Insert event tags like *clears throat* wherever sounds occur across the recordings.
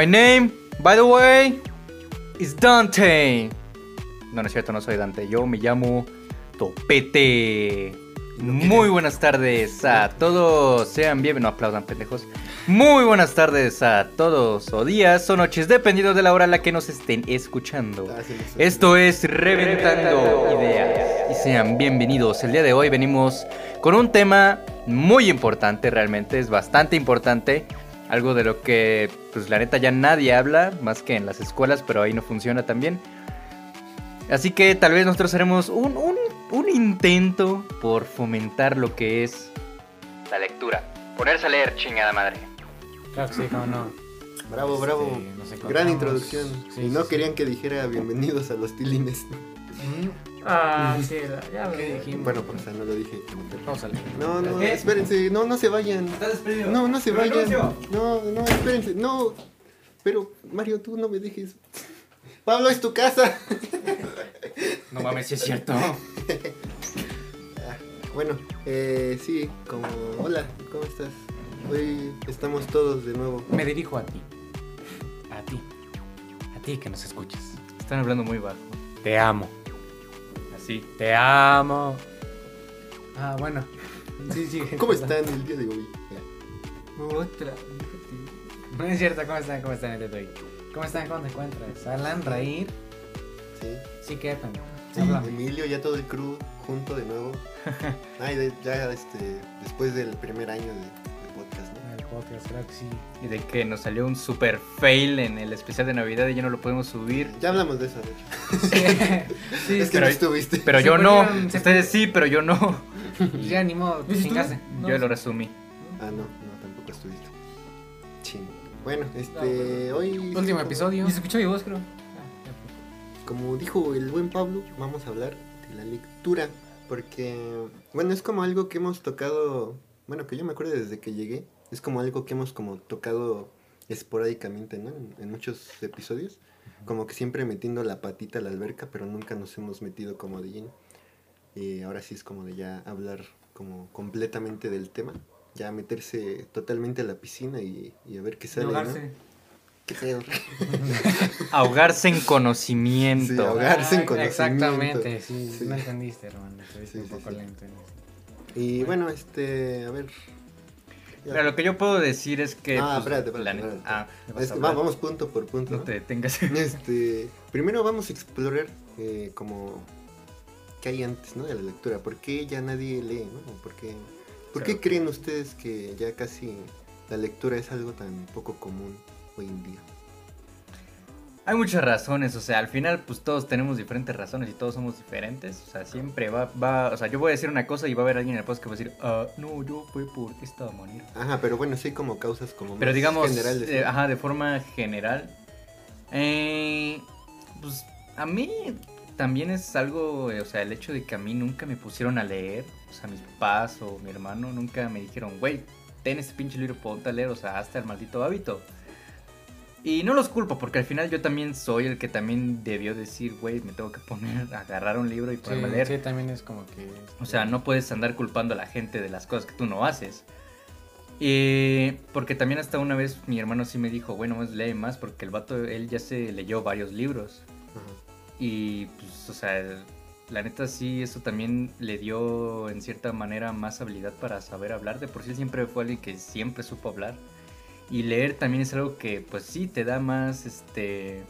My name, by the way, is Dante. No, no es cierto, no soy Dante. Yo me llamo Topete. Muy buenas tardes a todos. Sean bienvenidos. No aplaudan, pendejos. Muy buenas tardes a todos, o días o noches, dependiendo de la hora a la que nos estén escuchando. Ah. Esto es Reventando Ideas. Y sean bienvenidos. El día de hoy venimos con un tema muy importante, realmente es bastante importante. Algo de lo que, pues la neta, ya nadie habla, más que en las escuelas, pero ahí no funciona también. Así que tal vez nosotros haremos un, un, un intento por fomentar lo que es la lectura. Ponerse a leer, chingada madre. Claro que sí, cómo no. Bravo, Este, bravo. Gran introducción. Sí, y no sí, querían que dijera bienvenidos a los tilines. Ah, sí, ya dijimos. Bueno, pues no lo dije. Vamos a leer. No, no, ¿Qué? espérense, no, no se vayan. despedido. No, no se vayan. Renuncio. No, no, espérense, no. Pero, Mario, tú no me dejes. Pablo, es tu casa. No mames, si es cierto. Bueno, eh, sí, como. Hola, ¿cómo estás? Hoy estamos todos de nuevo. Me dirijo a ti. A ti. A ti que nos escuchas. Están hablando muy bajo. Te amo. Así. Te amo. Ah, bueno. Sí, sí. ¿Cómo están el día de hoy? Otra. No es cierto, ¿cómo están? ¿Cómo están el día de hoy? ¿Cómo están? ¿Cómo te encuentras? Alan, Raír. Sí. Sí, qué pendejo. Sí, Habla. Emilio, ya todo el crew junto de nuevo. *laughs* Ay, de- ya este, después del primer año de, que sí. Y de que nos salió un super fail en el especial de Navidad y ya no lo podemos subir. Ya hablamos de eso, de hecho. *laughs* sí, es que pero- no estuviste. Pero Se yo no. Ustedes sí, pero yo no. ya ni modo, te chingaste. Yo lo resumí. Ah, no, no, tampoco estuviste. Ching. Bueno, este, hoy... Último episodio. Y se escuchó mi voz, creo. Como dijo el buen Pablo, vamos a hablar de la lectura. Porque, bueno, es como algo que hemos tocado, bueno, que yo me acuerdo desde que llegué. Es como algo que hemos como tocado esporádicamente, ¿no? En, en muchos episodios. Como que siempre metiendo la patita a la alberca, pero nunca nos hemos metido como de lleno. Y ahora sí es como de ya hablar como completamente del tema. Ya meterse totalmente a la piscina y, y a ver qué sale, ¿no? *laughs* Ahogarse en conocimiento. Sí, ahogarse en Ah, conocimiento. Exactamente, sí, Sí. no entendiste, hermano. Estuviste Sí, un sí, poco sí. lento en esto. Y bueno, este, a ver. Lo que yo puedo decir es que. Ah, pues, espérate, espérate, espérate. Ah, vamos punto por punto. No te detengas. *laughs* *laughs* Este, primero vamos a explorar eh, como qué hay antes, ¿no? De la lectura. ¿Por qué ya nadie lee, no? ¿Por qué, ¿por qué Claro. creen ustedes que ya casi la lectura es algo tan poco común hoy en día? Hay muchas razones, o sea, al final pues todos tenemos diferentes razones y todos somos diferentes, o sea, siempre va, va, o sea, yo voy a decir una cosa y va a haber alguien en el podcast que va a decir, ah, no, yo fue por esta manera. Ajá, pero bueno, sí como causas como Pero más digamos, generales. eh, ajá, de forma general, eh, pues a mí también es algo, eh, o sea, el hecho de que a mí nunca me pusieron a leer, o sea, mis papás o mi hermano nunca me dijeron, güey, ten ese pinche libro, ponte a leer, o sea, hasta el maldito hábito. Y no los culpo, porque al final yo también soy el que también debió decir, güey, me tengo que poner, agarrar un libro y Sí, ponerme a leer. sí, también es como que. O sea, no puedes andar culpando a la gente de las cosas que tú no haces. Y porque también hasta una vez mi hermano sí me dijo, bueno, pues lee más porque el vato, él ya se leyó varios libros. Y pues, o sea, la neta sí, eso también le dio en cierta manera más habilidad para saber hablar. De por sí él siempre fue alguien que siempre supo hablar. Y leer también es algo que pues sí te da más, este...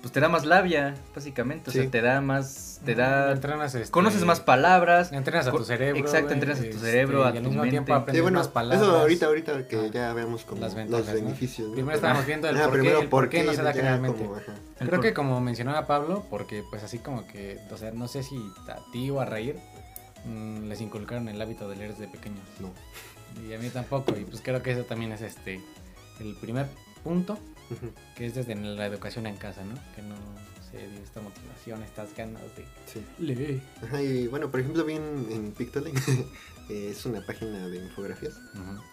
Pues te da más labia, básicamente. O Sí. sea, te da más... Te da... entrenas, este, Conoces más palabras. Entrenas a tu cerebro. Exacto, entrenas a tu este, cerebro, a y al tu mismo mente. tiempo Sí, aprendes bueno, más palabras. eso ahorita, ahorita que Ah, ya veamos como las los beneficios. ¿no? Primero estamos viendo el Ajá, por qué, primero, el por qué no se da generalmente. como, Creo por- que como mencionaba Pablo, porque pues así como que, o sea, no sé si a ti o a Reír mm, les inculcaron el hábito de leer desde pequeños. No. Y a mí tampoco, y pues creo que eso también es este el primer punto, que es desde la educación en casa, ¿no? Que no se dio esta motivación, estas ganas de Sí. leer. Ajá, y bueno, por ejemplo, vi en, en Pictoline, *laughs* eh, es una página de infografías,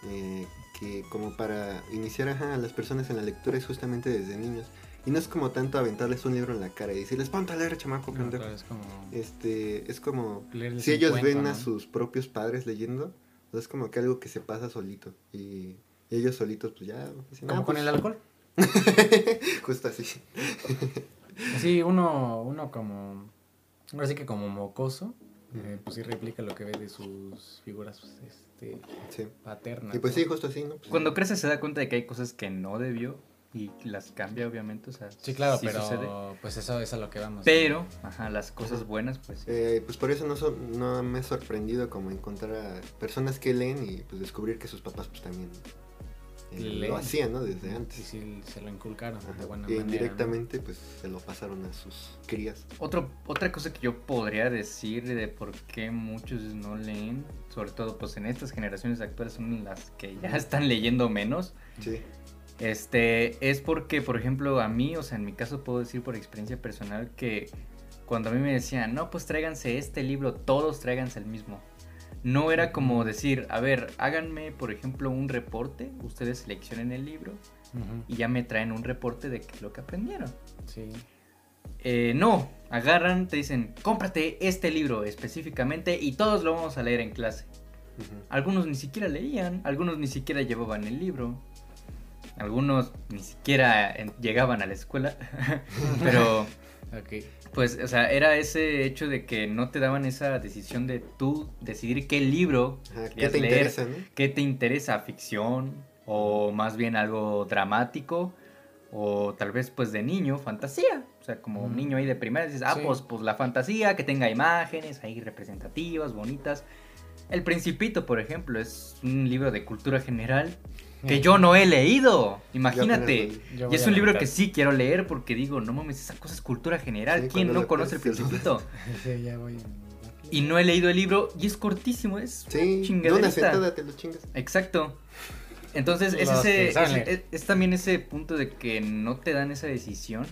eh, que como para iniciar ajá, a las personas en la lectura es justamente desde niños. Y no es como tanto aventarles un libro en la cara y decirles, ponte a leer, chamaco, No, pendejo". pero es como Este, es como, si ellos cuento, ven ¿no? a sus propios padres leyendo, pues es como que algo que se pasa solito. Y, y ellos solitos, pues ya. dicen, Como "Ah, con pues, el alcohol. *laughs* Justo así. *laughs* Sí, uno, uno como, ahora sí que como mocoso, eh, pues sí replica lo que ve de sus figuras pues, este, Sí. paternas. Y pues ¿no? sí, justo así, ¿no? Pues, Cuando crece se da cuenta de que hay cosas que no debió y las cambia, obviamente. O sea, Sí, claro, sí pero sucede. pues eso es a lo que vamos. Pero, ajá, las cosas buenas, pues. eh, pues por eso no, so- no me he sorprendido como encontrar a personas que leen y pues descubrir que sus papás pues también eh, lo hacían, ¿no? Desde antes. sí, se lo inculcaron Ajá. de buena Y manera. ¿no? indirectamente pues se lo pasaron a sus crías. Otro, otra cosa que yo podría decir de por qué muchos no leen, sobre todo pues en estas generaciones actuales son las que ya están leyendo menos, Sí. Este, es porque, por ejemplo, a mí, o sea, en mi caso puedo decir por experiencia personal que cuando a mí me decían, no, pues tráiganse este libro, todos tráiganse el mismo. No era como decir, a ver, háganme, por ejemplo, un reporte, ustedes seleccionen el libro y ya me traen un reporte de qué es lo que aprendieron. Sí. Eh, no, agarran, te dicen, cómprate este libro específicamente y todos lo vamos a leer en clase. Algunos ni siquiera leían, algunos ni siquiera llevaban el libro, algunos ni siquiera llegaban a la escuela, *laughs* pero *laughs* Ok. pues, o sea, era ese hecho de que no te daban esa decisión de tú decidir qué libro ¿Qué te leer, interesa, no? qué te interesa, ficción o más bien algo dramático o tal vez pues de niño, fantasía. O sea, como un Mm. niño ahí de primaria dices, ah, Sí. pues, pues la fantasía, que tenga imágenes ahí representativas, bonitas. El Principito, por ejemplo, es un libro de cultura general que yo no he leído. Imagínate. Yo Y es a un libro que sí quiero leer porque digo, no mames, esa cosa es cultura general. Sí, ¿Quién no conoce el Principito? *laughs* Sí, ya voy. Y no he leído el libro y es cortísimo, es Sí, de una chingaderita. sentada te lo chingas. Exacto. Entonces es, ese, es, es- es también ese punto de que no te dan esa decisión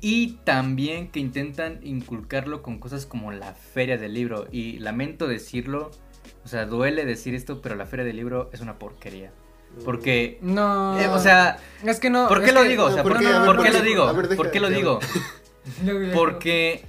y también que intentan inculcarlo con cosas como la feria del libro y lamento decirlo, o sea, duele decir esto, pero la feria del libro es una porquería. Porque, No. eh, o sea, es que no. ¿por qué lo digo? O no, sea, ¿por ¿por, qué? lo digo? ¿Por qué lo ya. digo? Porque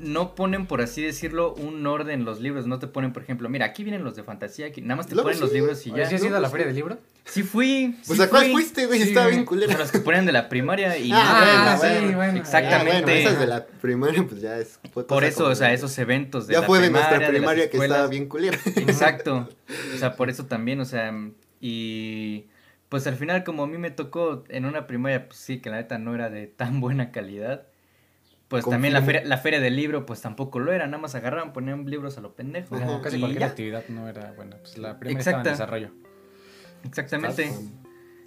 no ponen, por así decirlo, un orden en los libros. No te ponen, por ejemplo, mira, aquí vienen los de fantasía, aquí nada más te Luego ponen los libros y ya. ¿sí has ido a la feria del libro? Sí fui. Pues sí a cuál fui. fuiste, güey, Sí, estaba bien culero. Los que ponen de la primaria y Ah, Ah, bueno, sí, bueno. Exactamente. Ah, bueno, esas de la primaria, pues ya es. por eso, o sea, de- esos eventos de Ya la fue de primaria, nuestra de primaria que estaba bien culera. Exacto. *laughs* O sea, por eso también, o sea, y pues al final como a mí me tocó en una primaria, pues sí, que la neta no era de tan buena calidad. Pues también la feria, la feria del libro, pues tampoco lo era, nada más agarraban, ponían libros a lo pendejo. Ajá. casi cualquier ya. actividad no era buena. Pues la primera estaba en Exacta. desarrollo. Exactamente.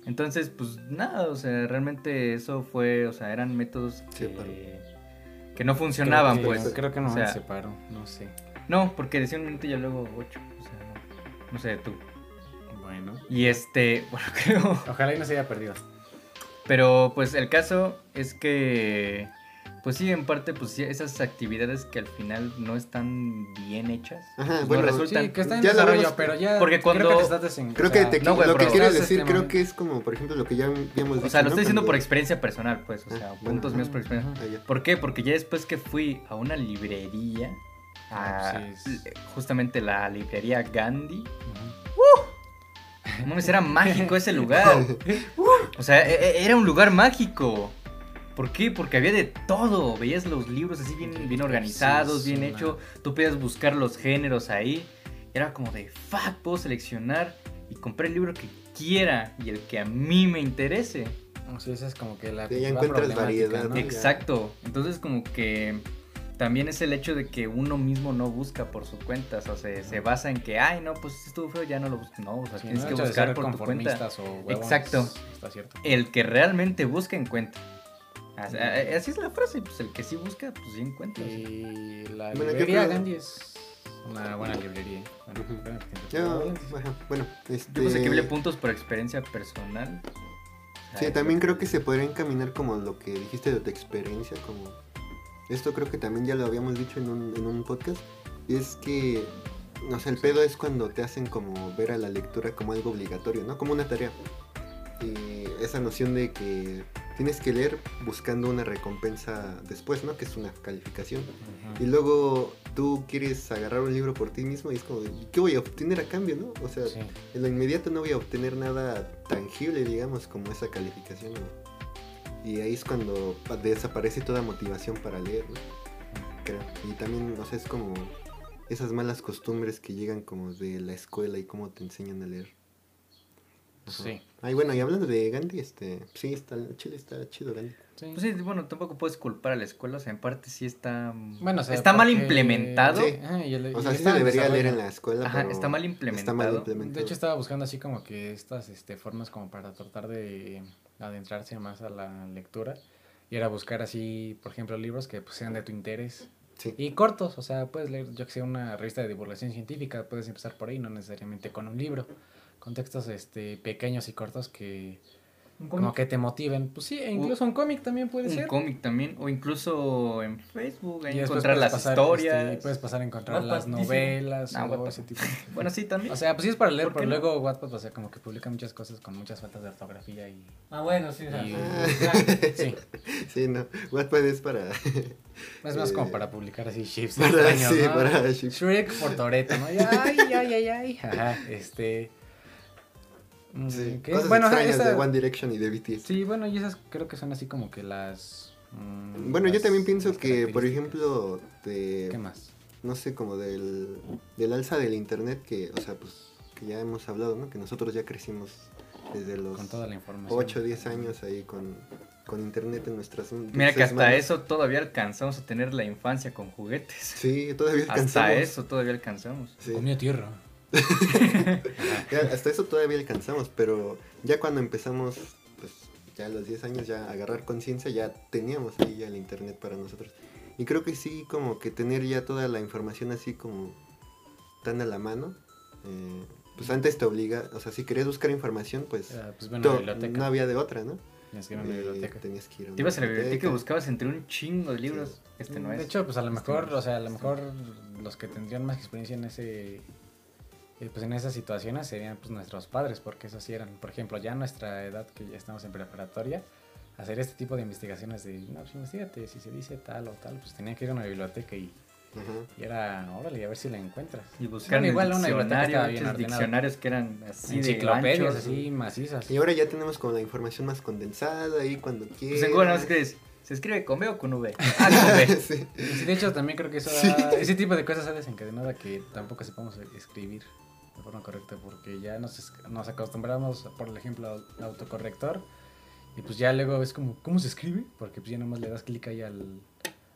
Entonces, pues nada, o sea, realmente eso fue, o sea, eran métodos Sí, que, que no funcionaban, Creo que- pues. Creo que no O sea, me separó, no sé. No, porque decía un minuto y ya luego ocho, o sea, no, no sé, tú. Bueno. Y este, *laughs* bueno, creo. Ojalá y no se haya perdido. Pero pues el caso es que, pues sí, en parte, pues sí, esas actividades que al final no están bien hechas, Ajá, pues, bueno, no resultan. Sí, que está en Ya desarrollo, pero ya. Porque cuando- Creo que te estás desen- Creo o que sea, te, no, güey, lo que quieres decir este, creo man- que es como, por ejemplo, lo que ya habíamos dicho. O sea, lo ¿no? estoy diciendo Cuando- por experiencia personal, pues, o sea, Ah, puntos bueno, míos por experiencia. Ah. ¿Por qué? Porque ya después que fui a una librería, a, Ah, sí, es- justamente la librería Gandhi, mames, era mágico ese lugar. *laughs* O sea, e- e- era un lugar mágico. ¿Por qué? Porque había de todo. Veías los libros así bien, bien organizados, Sí, bien hecho. Tú podías buscar los géneros ahí. Era como de, fuck, puedo seleccionar y comprar el libro que quiera y el que a mí me interese. No, sí, esa es como que la. Sí, ya encuentras variedad. ¿no? Exacto. Entonces como que también es el hecho de que uno mismo no busca por su cuenta. O sea, se, se basa en que, ay, no, pues si estuvo feo, ya no lo busco. No, o sea, Sí, tienes no, que buscar por tu cuenta. o huevones, Exacto. Está cierto. El que realmente busca, encuentra. Así, así es la frase, pues el que sí busca, pues sí encuentra. Y la Bueno, ¿qué librería? Gandhi es una buena librería. Bueno, bueno, este... Yo asequible puntos por experiencia personal. Sí, Ay, también creo que se podría encaminar como lo que dijiste de tu experiencia, como... Esto creo que también ya lo habíamos dicho en un, en un podcast, y es que, o sea, el pedo es cuando te hacen como ver a la lectura como algo obligatorio, ¿no? Como una tarea. Y esa noción de que tienes que leer buscando una recompensa después, ¿no? Que es una calificación. Y luego tú quieres agarrar un libro por ti mismo y es como, ¿y ¿qué voy a obtener a cambio, no? O sea, Sí. en lo inmediato no voy a obtener nada tangible, digamos, como esa calificación Y ahí es cuando pa- desaparece toda motivación para leer, ¿no? Creo. Y también, o sea, es como esas malas costumbres que llegan como de la escuela y cómo te enseñan a leer. Ajá. Sí. Ay, bueno, y hablando de Gandhi, este, sí, está, Chile está chido Gandhi. Sí. Pues sí, bueno, tampoco puedes culpar a la escuela, o sea, en parte sí está... Bueno, o sea, está mal implementado. Sí. Y el- O sea, sí se debería leer en la escuela, Ajá, pero está mal Está mal implementado. implementado. De hecho, estaba buscando así como que estas este, formas como para tratar de adentrarse más a la lectura. Y era buscar así, por ejemplo, libros que pues, sean de tu interés. Sí. Y cortos, o sea, puedes leer, yo que sé, una revista de divulgación científica, puedes empezar por ahí, no necesariamente con un libro. Con textos este, pequeños y cortos que como que te motiven. Pues sí, e incluso un cómic también puede Un ser. cómic también, o incluso en Facebook, ahí encontrar las pasar, historias. este, puedes pasar a encontrar Wattpad, las novelas Ah, o ese tipo. Bueno, sí, también. O sea, pues sí es para leer, ¿Por qué pero no? luego Wattpad, o sea, como que publica muchas cosas con muchas faltas de ortografía y... Ah, bueno, sí. o sea, y- ah, sí, Sí, no. Wattpad es para. es más como Eh, para publicar así shifts para- extraños, sí, ¿no? para. Shrek por Toreto, ¿no? Ay, ay, ay, ay. Ajá, este... mm, Sí, ¿qué? cosas Bueno, extrañas esa- de One Direction y de BTS. Sí, bueno, y esas creo que son así como que las... mm, Bueno, yo las- también pienso que, por ejemplo, de, ¿Qué más? no sé, como del, del alza del internet, que, o sea, pues, que ya hemos hablado, ¿no? Que nosotros ya crecimos desde los Con toda la información. 8 o 10 años ahí con, con internet en nuestras Mira que hasta manos. eso todavía alcanzamos a tener la infancia con juguetes. Sí, todavía Hasta alcanzamos. eso todavía alcanzamos. Sí. Comía tierra. *laughs* Ya, hasta eso todavía alcanzamos, pero ya cuando empezamos, pues ya a los 10 años ya a agarrar conciencia, ya teníamos ahí ya el internet para nosotros. Y creo que sí, como que tener ya toda la información así como tan a la mano, eh, pues antes te obliga, o sea, si querías buscar información, pues Ah, pues bueno, to- no había de otra, ¿no? Que ir a una Eh, biblioteca. tenías que ir a Te ibas a la biblioteca y buscabas entre un chingo de libros. Este no de es. hecho, pues a lo Este mejor, o sea, a lo mejor los que tendrían más experiencia en ese eh, pues en esas situaciones serían pues nuestros padres, porque eso sí eran, por ejemplo, ya a nuestra edad que ya estamos en preparatoria, hacer este tipo de investigaciones de, no, pues investigate, si se dice tal o tal, pues tenían que ir a una biblioteca y, Ajá. y era, órale, a ver si la encuentras. Y buscar Bueno, igual una biblioteca bien diccionarios que eran así de Enciclopedias anchos. así macizas. Y ahora ya tenemos como la información más condensada ahí cuando quieras. Pues en Google no escribes, ¿se escribe con B o con V? *laughs* Ah, con B. *laughs* sí. Sí, de hecho, también creo que eso Sí. ha- ese tipo de cosas ha desencadenado que tampoco sepamos escribir de forma correcta, porque ya nos, nos acostumbramos, por ejemplo, al autocorrector, y pues ya luego es como, ¿cómo se escribe? Porque pues ya nomás le das clic ahí al,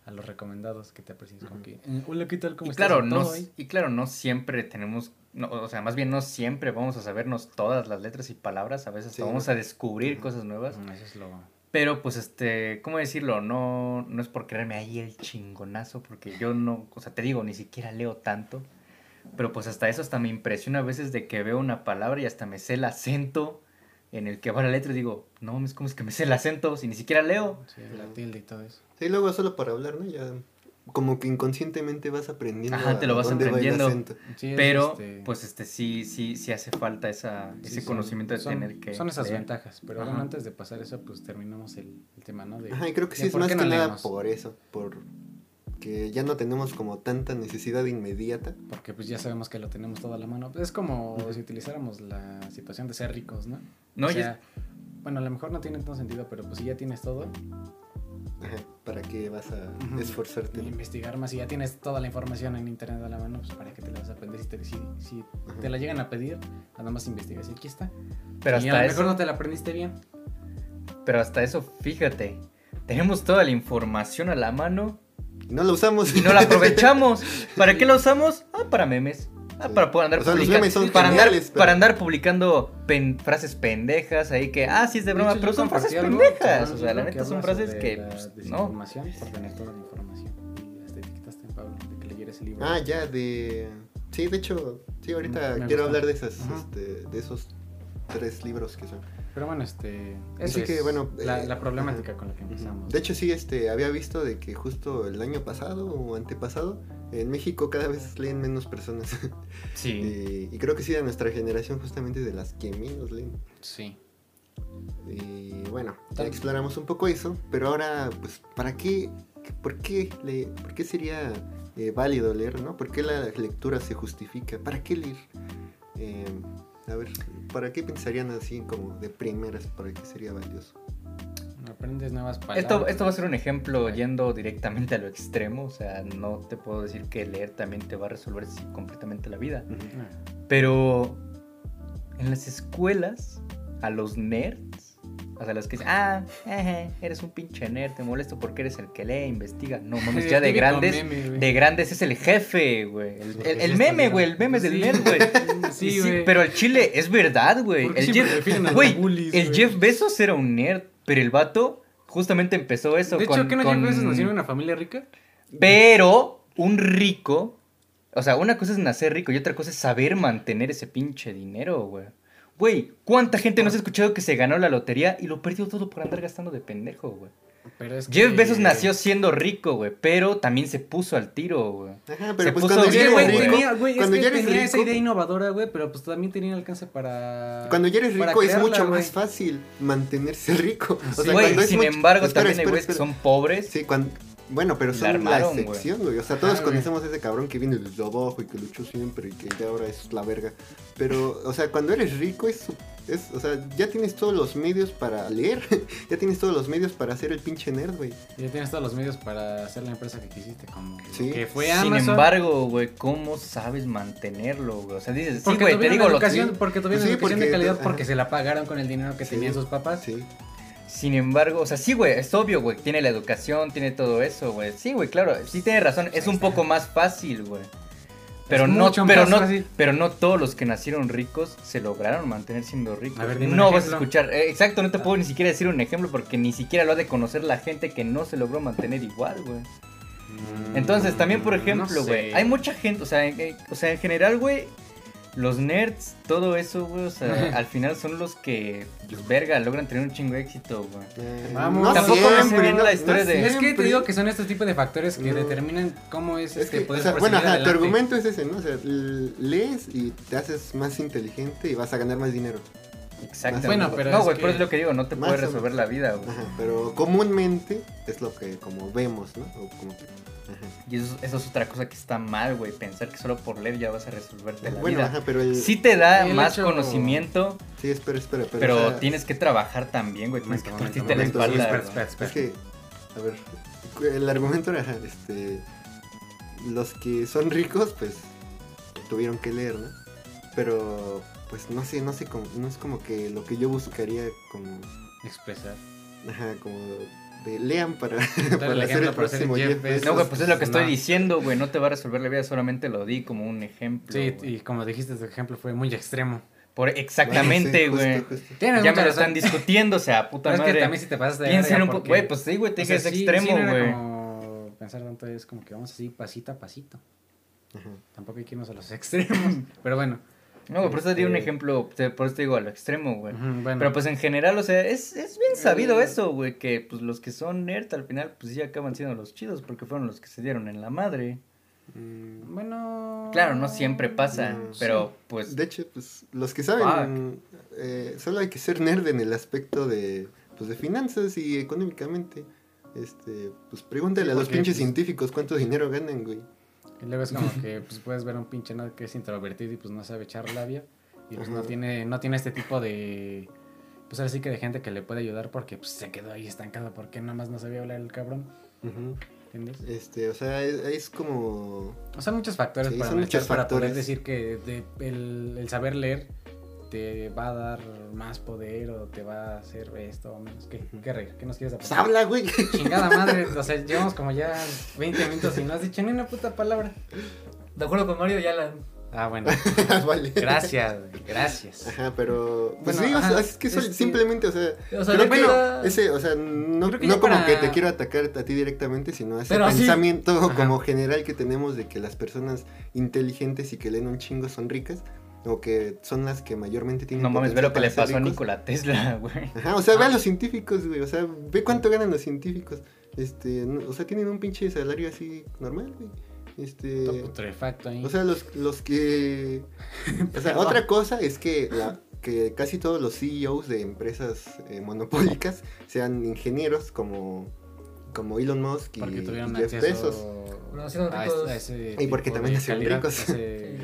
a los recomendados que te aparecen, como que, eh, hola, ¿qué tal? ¿Cómo Y estás? claro, no, y claro, no siempre tenemos, no, o sea, más bien no siempre vamos a sabernos todas las letras y palabras, a veces Sí, vamos ¿no? a descubrir cosas nuevas. Mm, Eso es lo... Pero pues este, ¿cómo decirlo? No, no es por creerme ahí el chingonazo, porque yo no, o sea, te digo, ni siquiera leo tanto. Pero pues hasta eso hasta me impresiona a veces de que veo una palabra y hasta me sé el acento en el que va la letra y digo, no, es como es que me sé el acento si ni siquiera leo. Sí, la tilde y todo eso. Sí, luego solo para hablar, ¿no? Ya como que inconscientemente vas aprendiendo. Ajá, te lo vas aprendiendo. Sí, Pero este, pues este sí, sí, sí hace falta esa, sí, ese son- conocimiento de son- tener que. Son esas leer. ventajas, pero bueno, antes de pasar eso, pues terminamos el, el tema, ¿no? De, Ajá, y creo que sí es por más que no nada leemos. por eso, por que ya no tenemos como tanta necesidad inmediata. Porque pues ya sabemos que lo tenemos todo a la mano. Es como si utilizáramos la situación de ser ricos, ¿no? No, O es- sea, bueno, a lo mejor no tiene tanto sentido, pero pues si ya tienes todo, Ajá, ¿para qué vas a esforzarte? y investigar más, si ya tienes toda la información en internet a la mano, pues para qué te la vas a aprender si te, si, si te la llegan a pedir, nada más investigas y aquí está. pero y a hasta lo mejor eso, no te la aprendiste bien. pero hasta eso, fíjate, tenemos toda la información a la mano No lo usamos. y no la aprovechamos. *laughs* ¿Para qué la usamos? Ah, para memes. Ah, para poder andar O sea, los publica- memes son para andar, pero- para andar publicando pen- frases pendejas ahí que, ah, sí es de broma, hecho, pero son frases algo, pendejas. O sea, la neta son frases que, la pues, no. desinformación por tener toda la información. Y hasta etiquetaste en Pablo de que leyeras el libro. Ah, ya, de... Sí, de hecho, sí, ahorita Me quiero hablar de esas, este, de esos tres libros que son. Pero bueno, este. Así que, es bueno, La, eh, la problemática con la que empezamos. De hecho, sí, este, había visto de que justo el año pasado o antepasado, en México cada vez leen menos personas. *laughs* Sí. y, *laughs* y creo que sí, de nuestra generación justamente de las que menos leen. Sí. Y bueno, ya exploramos un poco eso, pero ahora, pues, ¿para qué? ¿Por qué, le, por qué sería eh, válido leer, no? ¿Por qué la lectura se justifica? ¿Para qué leer? A ver, ¿para qué pensarían así como de primeras? ¿Para qué sería valioso? Aprendes nuevas palabras. Esto, esto va a ser un ejemplo yendo directamente a lo extremo. O sea, no te puedo decir que leer también te va a resolver completamente la vida. Ah, Pero en las escuelas, a los nerds, o sea, los que dicen, ah, eres un pinche nerd, te molesto porque eres el que lee, investiga. No *laughs* mames, ya de grandes, meme, de grandes es el jefe, güey. El, meme, güey, el meme del nerd, güey. *laughs* Sí, güey. pero el chile es verdad, güey. ¿Por qué El, Jeff, güey, bullies, el güey? Jeff Bezos era un nerd, pero el vato justamente empezó eso De hecho, con... ¿qué no con- Jeff Bezos nació en una familia rica? Pero un rico, o sea, una cosa es nacer rico y otra cosa es saber mantener ese pinche dinero, güey. Güey, ¿cuánta gente no se ha escuchado que se ganó la lotería y lo perdió todo por andar gastando de pendejo, güey? Pero es Jeff que- Bezos nació siendo rico, güey, pero también se puso al tiro, güey. Ajá, Se pero pues puso cuando Es ya que, güey, rico, tenía, güey, es cuando que ya eres tenía esa idea innovadora, güey, pero pues también tenía alcance para... cuando ya eres rico es mucho güey. más fácil mantenerse *laughs* rico. O Sí. sea, Güey, cuando es sin mucho- embargo, Espera, también hay espera, güeyes que son pobres. Sí, cuando... Bueno, pero La son armaron, la excepción, güey. O sea, todos Ajá, güey. conocemos a ese cabrón que viene desde abajo y que luchó siempre y que ya ahora es la verga. Pero, o sea, cuando eres rico es, su- es o sea, ya tienes todos los medios para leer. *laughs* ya tienes todos los medios para hacer el pinche nerd, güey. Ya tienes todos los medios para hacer la empresa que quisiste, como Sí. que fue Sin Amazon. embargo, güey, ¿cómo sabes mantenerlo, güey? O sea, dices, sí, porque güey, te digo lo educación, que... porque tuvieron Sí, educación porque- de calidad ajá. porque se la pagaron con el dinero que Sí. tenían sus papás. Sí. Sin embargo, o sea, sí, güey, es obvio, güey, tiene la educación, tiene todo eso, güey. Sí, güey, claro, sí tiene razón, es un poco más fácil, güey. Pero Es no, pero no, pero no todos los que nacieron ricos se lograron mantener siendo ricos. A ver, dime un no vas a escuchar, eh, exacto, no te puedo ni siquiera decir un ejemplo porque ni siquiera lo ha de conocer la gente que no se logró mantener igual, güey. Mm, Entonces, también, por ejemplo, güey, sé. hay mucha gente, o sea, en- o sea, en general, güey, los nerds, todo eso, güey, o sea, *laughs* al final son los que, pues, verga, logran tener un chingo de éxito, güey. Eh, Vamos. no Tampoco siempre, no- la historia no de- Es que te digo que son estos tipos de factores que No. determinan cómo es, Es este que, poder o sea, bueno, ajá, tu argumento es ese, ¿no? O sea, lees y te haces más inteligente y vas a ganar más dinero. Exactamente. Bueno, pero no, es güey, eso es lo que digo, no te puede o- resolver la vida, güey. Ajá, pero comúnmente es lo que como vemos, ¿no? O como que, ajá. Y eso, eso es otra cosa que está mal, güey, pensar que solo por leer ya vas a resolverte la Bueno, vida. ajá, pero el... Sí te da El más hecho- conocimiento, Sí, espera, espera, pero... pero o sea, tienes que trabajar también, güey, tienes que partirte la espalda. espera, espera, espera. Es que, a ver, el argumento era, este, los que son ricos, pues, tuvieron que leer, ¿no? Pero, pues, no sé, no sé, cómo- no es como que lo que yo buscaría como, Expresar. ajá, como de lean para, *laughs* para ejemplo el próximo Jeff Jeff Bezos. Bezos. No, güey, pues es lo que estoy No. diciendo, güey, no te va a resolver la vida, solamente lo di como un ejemplo. Sí, güey. y como dijiste, tu ejemplo fue muy extremo. Por, exactamente, Bueno, sí, güey. ya me lo están discutiendo, o sea, *laughs* puta Pero es madre. que también si te pasas de Piensen un poco, güey, pues sí, güey, te o dije sea, es sí- extremo, sí no güey. como pensar tanto es como que vamos así pasito a pasito. Ajá. Tampoco hay que irnos a los *laughs* extremos. pero bueno. No, güey, por eso te di un Este- ejemplo, te- por eso te digo a lo extremo, güey. Bueno. Pero pues en general, o sea, es, es bien sabido Eh. eso, güey, que pues los que son nerd al final pues sí acaban siendo los chidos porque fueron los que se dieron en la madre. Mm, Bueno. Claro, no siempre pasa, Mm, pero pues De hecho, pues los que saben, eh, solo hay que ser nerd en el aspecto de, pues, de finanzas y económicamente. Este, pues pregúntale Sí, a los pinches pues, científicos cuánto dinero ganan, güey. Y luego es como que pues *laughs* puedes ver a un pinche nerd que es introvertido y pues no sabe echar labia. Y pues no tiene, no tiene este tipo de. Pues ahora sí que de gente que le puede ayudar porque pues se quedó ahí estancado porque nada más no sabía hablar el cabrón. ¿Entiendes? Este, o sea, es, es como... O sea, muchos factores Sí, para, son muchos para poder decir que de- el, el saber leer te va a dar más poder o te va a hacer esto o menos. ¿Qué. ¿Qué reír? ¿Qué nos quieres Pues aportar? habla, güey. Chingada madre, *laughs* o sea, llevamos como ya 20 minutos y no has dicho ni una puta palabra. de acuerdo con Mario ya la Ah, bueno. *laughs* vale. Gracias, gracias. Ajá, pero... Pues Bueno, sí, o sea, es que simplemente, o sea... O sea, creo que ese, o sea, no, Creo que no como para- que te quiero atacar a ti directamente, sino ese Pero pensamiento como general que tenemos de que las personas inteligentes y que leen un chingo son ricas, o que son las que mayormente tienen No mames, ve lo que le pasó a. Nikola Tesla, *laughs* güey. Ajá, o sea, ve a Ah. los científicos, güey, o sea, ve cuánto ganan los científicos. Este, no- o sea, tienen un pinche salario así normal, güey. Este, putrefacto ahí. o sea, los, los que... *laughs* O sea, otra cosa es que, la, que casi todos los CEOs de empresas eh, monopólicas sean ingenieros como, como Elon Musk y Jeff Bezos. Bueno, a, ese Y porque también calidad, ricos. ese-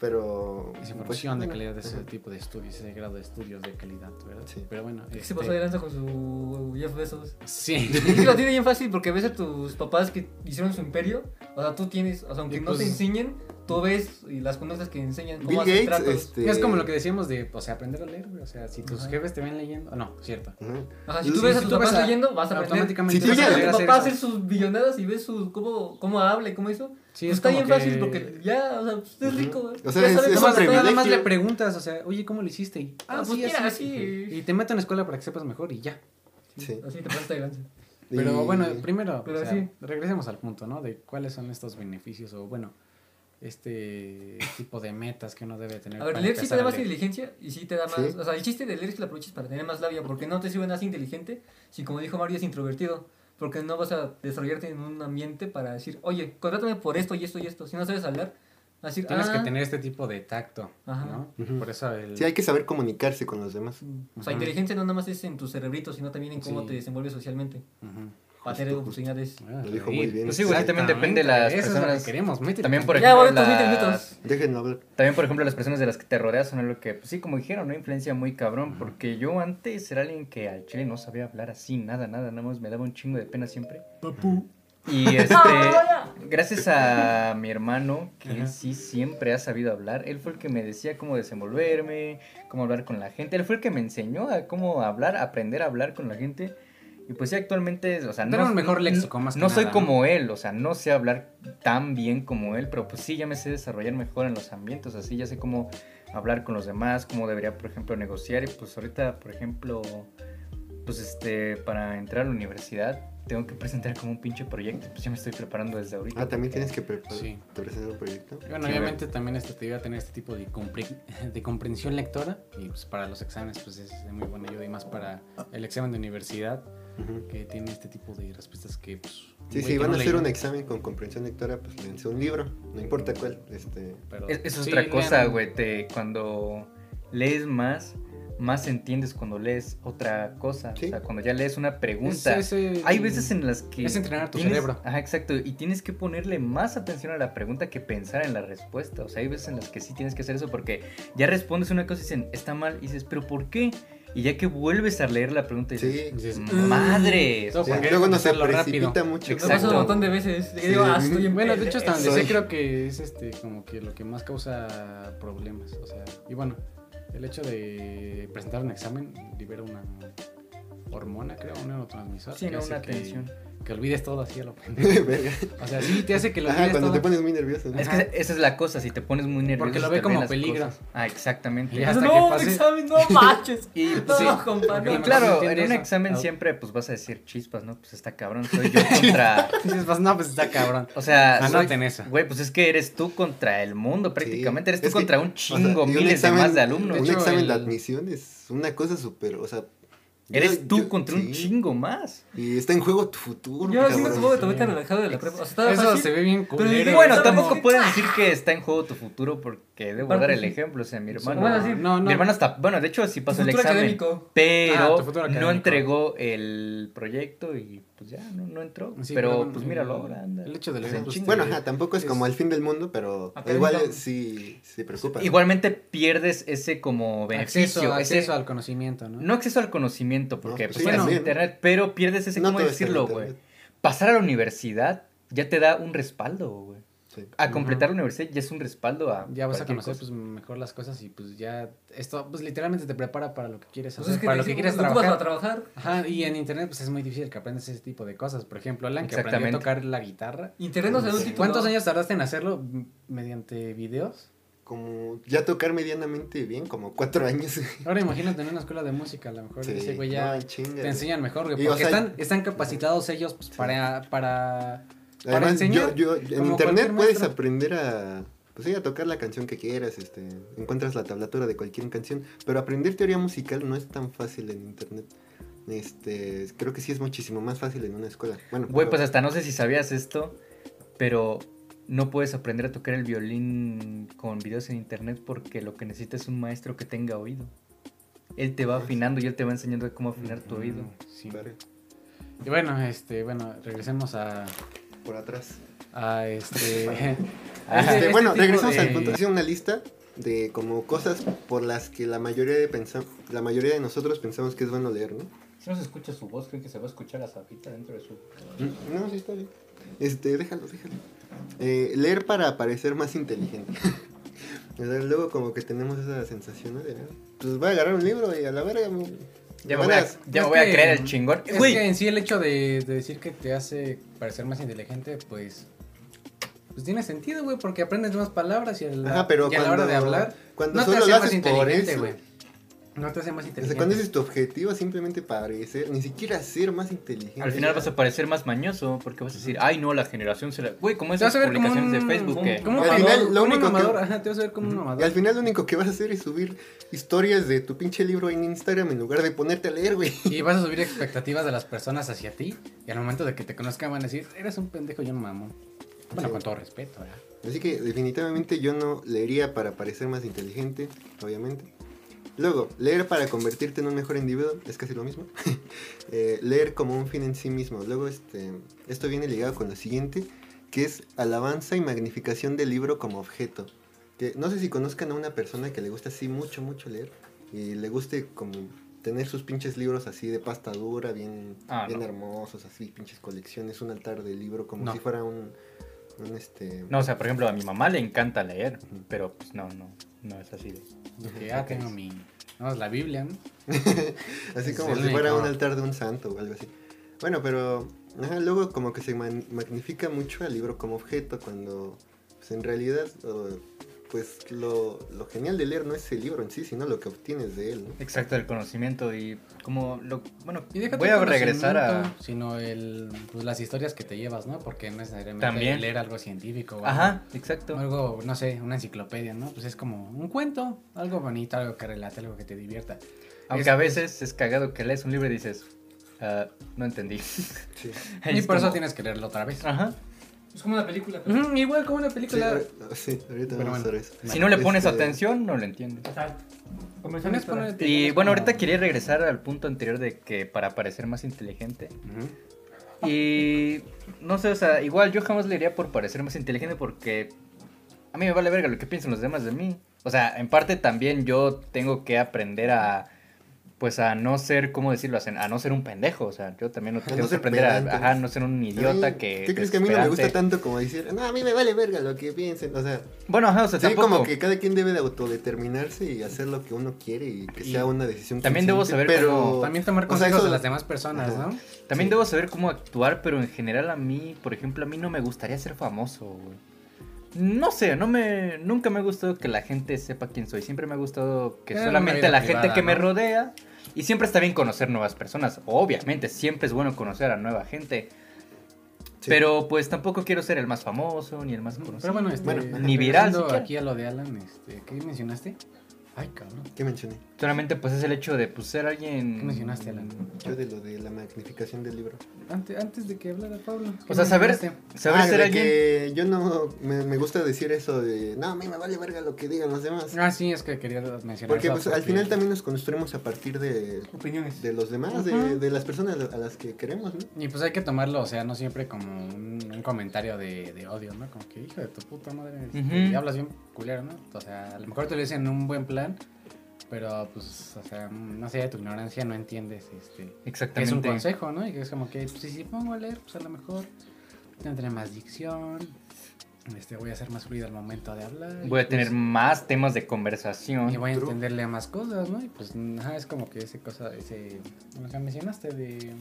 Pero. Pues, información de bueno, calidad de ese tipo de estudios, ese grado de estudios de calidad, ¿verdad? Sí. Pero bueno. ¿Qué este, se pasó de lanza con su Jeff Bezos? Sí. Es que lo tiene bien fácil porque ves a tus papás que hicieron su imperio. O sea, tú tienes, o sea, aunque Y no te pues- enseñen, tú ves y las conductas que enseñan Bill cómo hacer Gates, tratos. este. Es como lo que decíamos de, o sea, aprender a leer, güey. O sea, si tus Ajá. jefes te ven leyendo. No, cierto. Ajá. Ajá, si Sí, tú ves a tus papás a- leyendo, vas a aprender. Automáticamente Si tú ves a tu papá hacer sus billonadas y ves su, cómo, cómo habla y cómo hizo, Sí, pues es está bien que- fácil porque ya, o sea, pues, es rico. güey. O sea, es- es un. Nada más le preguntas, o sea, oye, ¿cómo lo hiciste? Y, Ah, pues mira, así. Y te meto en la escuela para que sepas mejor y ya. Sí. Así te pasaste de lanza. Pero Y- bueno, primero, Pero o sea, sí. regresemos al punto, ¿no? De cuáles son estos beneficios o, bueno, este tipo de metas que uno debe tener. A ver, leer sí te da a más inteligencia y sí te da más. Sí. O sea, el chiste de leer es que lo aproveches para tener más labia, porque no te sirve más inteligente si, como dijo Mario, es introvertido. Porque no vas a desarrollarte en un ambiente para decir, oye, contrátame por esto y esto y esto. Si no sabes hablar, vas a decir, Tienes ah, que tener este tipo de tacto, Ajá. ¿no? Por eso el... Sí, hay que saber comunicarse con los demás. O sea, inteligencia no nada más es en tu cerebrito, sino también en cómo Sí. te desenvuelves socialmente. Ujú. Para tener oportunidades. Ah, Lo dijo muy bien. Pues sí, güey, también depende de las Eso es lo personas. que queremos, métele También, por Ya, ejemplo, las-. Déjenlo hablar. También, por ejemplo, las personas de las que te rodeas son algo que, pues sí, como dijeron, ¿no? Influencia muy cabrón. Porque yo antes era alguien que al chile no sabía hablar así, nada, nada, nada más me daba un chingo de pena siempre. Y *laughs* este, gracias a mi hermano, que él sí siempre ha sabido hablar, él fue el que me decía cómo desenvolverme, cómo hablar con la gente, él fue el que me enseñó a cómo hablar, aprender a hablar con la gente. Y pues sí, actualmente, o sea, Tener un mejor léxico, no, más que no soy como él, o sea, no sé hablar tan bien como él, pero pues sí, ya me sé desarrollar mejor en los ambientes, así ya sé cómo hablar con los demás, cómo debería, por ejemplo, negociar. Y pues ahorita, por ejemplo, pues este, para entrar a la universidad, tengo que presentar como un pinche proyecto, pues ya me estoy preparando desde ahorita. Ah, también porque- tienes que preparar. Sí. ¿Te presentas el proyecto? Bueno, Sí, obviamente también este te iba a tener este tipo de, compre- *laughs* de comprensión lectora y pues para los exámenes pues es de muy buena ayuda y más para el examen de universidad Que tiene este tipo de respuestas que pues... Sí, sí, van no a hacer leyó, un examen con comprensión lectora, pues léanse un libro, no importa cuál. Este, pero Es, es sí, otra cosa, güey, te, cuando lees más, más entiendes cuando lees otra cosa. Sí. O sea, cuando ya lees una pregunta. Es ese- Hay veces en las que... Es entrenar tu tienes- cerebro. Ajá, exacto. Y tienes que ponerle más atención a la pregunta que pensar en la respuesta. O sea, hay veces en las que sí tienes que hacer eso porque ya respondes una cosa y dicen, está mal. Y dices, ¿pero por qué? Y ya que vuelves a leer la pregunta dices, sí, Dices, ¡madre! No, luego no se rápido. mucho. Me Exacto. pasa un montón de veces. Digo, ah, estoy en Bueno, de hecho hasta donde sé creo que es este como que lo que más causa problemas, o sea, y bueno, el hecho de presentar un examen libera una hormona, creo, un neurotransmisor Sí, que no, una que, tensión. que olvides todo así a lo *laughs* pendejo. O sea, sí te hace que lo Ajá, olvides cuando todo. te pones muy nervioso. ¿no? Es que esa es la cosa, si te pones muy nervioso. Porque lo ve como peligro. cosas. Ah, exactamente. Y hasta que no, un examen, no manches. *laughs* Y, No, pues, sí. no. Y claro, en un examen siempre pues vas a decir chispas, ¿no? Pues está cabrón, soy yo *laughs* contra... Pues no, pues está cabrón. O sea, Anoten eso. Güey, pues es que eres tú contra el mundo prácticamente, eres tú Es que, contra un o sea, chingo, miles examen- de más de alumnos. Un examen de admisión es una cosa súper, o sea... Eres yo- tú yo- contra un sí, chingo más. Y está en juego tu futuro. Yo sí me supongo que te metes relajado de la prepa. O sea, Eso fácil. se ve bien pero culero. Y bueno, Pero tampoco como- pueden decir que está en juego tu futuro porque debo dar el sí. ejemplo, o sea, mi hermano... Bueno, sí. no, no. Mi hermano está, bueno, de hecho sí pasó el examen, académico. Ah, pero futuro no entregó el proyecto y pues ya no, no entró. Sí, pero, bueno, pues míralo el- ahora, anda. El hecho de Pues, leer pues. Bueno, ajá, tampoco es, es- como el fin del mundo, pero igual sí, sí preocupa. Igualmente pierdes ese como beneficio, acceso, ese- acceso al conocimiento, ¿no? No acceso al conocimiento, porque No, pues sí, tienes también. internet, pero pierdes ese, No ¿cómo decirlo, güey? Pasar a la universidad ya te da un respaldo, güey. Sí. A completar la universidad ya es un respaldo a ya vas a conocer cosa. pues mejor las cosas y pues ya esto pues literalmente te prepara para lo que quieres Pues hacer, es que para lo que quieres "Lo ocupas trabajar. para trabajar. Ajá, y en internet pues es muy difícil que aprendas ese tipo de cosas. Por ejemplo, Alan que aprendió a tocar la guitarra. Internet no se da un título. ¿Cuántos años tardaste en hacerlo m- mediante videos? Como ya tocar medianamente bien, como cuatro años. Ahora imagínate en una escuela de música, a lo mejor Sí, ese güey ya no, te enseñan mejor, güey, Y, o porque sea, están, están capacitados ellos pues, para para Además, enseñar, yo, yo, en internet puedes aprender a, pues sí, a tocar la canción que quieras, este, encuentras la tablatura de cualquier canción, pero aprender teoría musical no es tan fácil en internet. Este, creo que sí es muchísimo más fácil en una escuela. Bueno, Güey, pero- pues hasta no sé si sabías esto, pero no puedes aprender a tocar el violín con videos en internet porque lo que necesitas es un maestro que tenga oído. Él te va afinando y él te va enseñando cómo afinar tu oído. Sí. Vale, Y bueno, este, bueno, regresemos a, por atrás. a este Ah, Este, *laughs* Este *laughs* bueno, tipo regresamos de- al punto. Hice una lista de como cosas por las que la mayoría de pensam- la mayoría de nosotros pensamos que es bueno leer, ¿no? Si no se escucha su voz, creo que se va a escuchar hasta ahorita dentro de su... Mm, No, sí está bien. Este, déjalo, déjalo. Eh, leer para parecer más inteligente. *laughs* Luego como que tenemos esa sensación, ¿no? De, pues voy a agarrar un libro y a la verga... me- Ya me voy a, ya me voy a que- creer el chingón. Es que en sí el hecho de, de decir que te hace parecer más inteligente, pues. Pues tiene sentido, güey, porque aprendes más palabras y, a la, Ajá, pero y a la hora de hablar. cuando no te solo hace lo más haces por inteligente, güey. No te hace más O inteligente. sea, cuando ese es tu objetivo, simplemente parecer, ni siquiera ser más inteligente. al final vas a parecer más mañoso porque vas a decir, ay no, la generación se la... Güey, como esas como publicaciones un, de Facebook que... como un Al mamador, final, lo como un único que- mamador, ajá, te vas a ver como un Y mamador. al final lo único que vas a hacer es subir historias de tu pinche libro en Instagram en lugar de ponerte a leer, güey. Y vas a subir expectativas de las personas hacia ti. Y al momento de que te conozcan van a decir, eres un pendejo y un mamón. Bueno, Sí. con todo respeto, ¿verdad? Así que definitivamente yo no leería para parecer más inteligente, obviamente. Luego, leer para convertirte en un mejor individuo es casi lo mismo. *laughs* Eh, leer como un fin en sí mismo. Luego, este, esto viene ligado con lo siguiente, que es alabanza y magnificación del libro como objeto. Que no sé si conozcan a una persona que le gusta así mucho, mucho leer y le guste como tener sus pinches libros así de pasta dura, bien, Ah, bien no. hermosos, así pinches colecciones, un altar de libro como No. si fuera un, un este... No, o sea, por ejemplo, a mi mamá le encanta leer, pero pues no, no, no es así. de- De que tengo mi. Vamos, la Biblia, ¿no? *laughs* Así Es como si fuera un altar de un santo o algo así. Bueno, pero ajá, luego como que se magnifica mucho al libro como objeto cuando pues, en realidad o, pues lo, lo genial de leer no es el libro en sí, sino lo que obtienes de él. ¿no? Exacto, el conocimiento y como lo... Bueno, Y déjate voy a regresar a... Sino el, pues, las historias que te llevas, ¿no? Porque no necesariamente También. leer algo científico o Ajá, algo, exacto. algo, no sé, una enciclopedia, ¿no? Pues es como un cuento, algo bonito, algo que relate, algo que te divierta. Aunque Es- a veces es cagado que lees un libro y dices, "Ah, no entendí. Sí. *laughs* Y Es por eso como- tienes que leerlo otra vez. Ajá. Es como una película. pero- igual como una película. sí, ahorita vamos bueno. a eso. Si no le pones Este, atención, no lo entiendes. Exacto. Ponerte- Y bueno, ahorita quería regresar al punto anterior de que para parecer más inteligente. Y no sé, o sea, igual yo jamás leería por parecer más inteligente porque a mí me vale verga lo que piensan los demás de mí. O sea, en parte también yo tengo que aprender a pues a no ser, ¿cómo decirlo? A no ser un pendejo, o sea, yo también no tengo que aprender a, ajá, ¿no? ser un idiota que ¿Qué crees que a mí no me gusta tanto como decir, no, a mí me vale verga lo que piensen? O sea, Bueno, ajá, o sea, sí, tampoco. como que cada quien debe de autodeterminarse y hacer lo que uno quiere y que Y sea una decisión también debo saber pero cómo- También tomar o sea, consejos eso- de las demás personas, Ajá. ¿no? También Sí. debo saber cómo actuar, pero en general a mí, por ejemplo, a mí no me gustaría ser famoso, güey. No sé, no me, nunca me ha gustado que la gente sepa quién soy. Siempre me ha gustado que Tener solamente la gente que me rodea. Y siempre está bien conocer nuevas personas. Obviamente, siempre es bueno conocer a nueva gente. Sí. Pero pues tampoco quiero ser el más famoso ni el más conocido. Pero bueno, este, Bueno, *laughs* ni viral aquí a lo de Alan, este, ¿qué mencionaste? Ay, cabrón. ¿Qué mencioné? Solamente pues es el hecho de pues, ser alguien... ¿Qué mencionaste, Alan? Yo de lo de la magnificación del libro. Antes, antes de que hablara Pablo. ¿qué O sea, saber, saber Ah, ser de alguien... que yo no me, me gusta decir eso de no, a mí me vale verga lo que digan los demás. Ah, sí, es que quería mencionar Porque eso pues, al porque- final también nos construimos a partir de, Opiniones. de los demás, de, de las personas a las que queremos, ¿no? Y pues hay que tomarlo, o sea, no siempre como un, un comentario de, de odio, ¿no? Como que, hijo de tu puta madre, y hablas bien culero, ¿no? O sea, a lo mejor te lo dicen en un buen plan, pero pues, o sea, no sé, de tu ignorancia no entiendes, este, que es un Exactamente. consejo, ¿no? Y que es como que, pues, si, si pongo a leer, pues a lo mejor tendré más dicción, este, voy a ser más fluido al momento de hablar. Voy a tener pues, más temas de conversación. y voy a entenderle a más cosas, ¿no? Y pues, ajá, es como que ese cosa, ese, lo que mencionaste de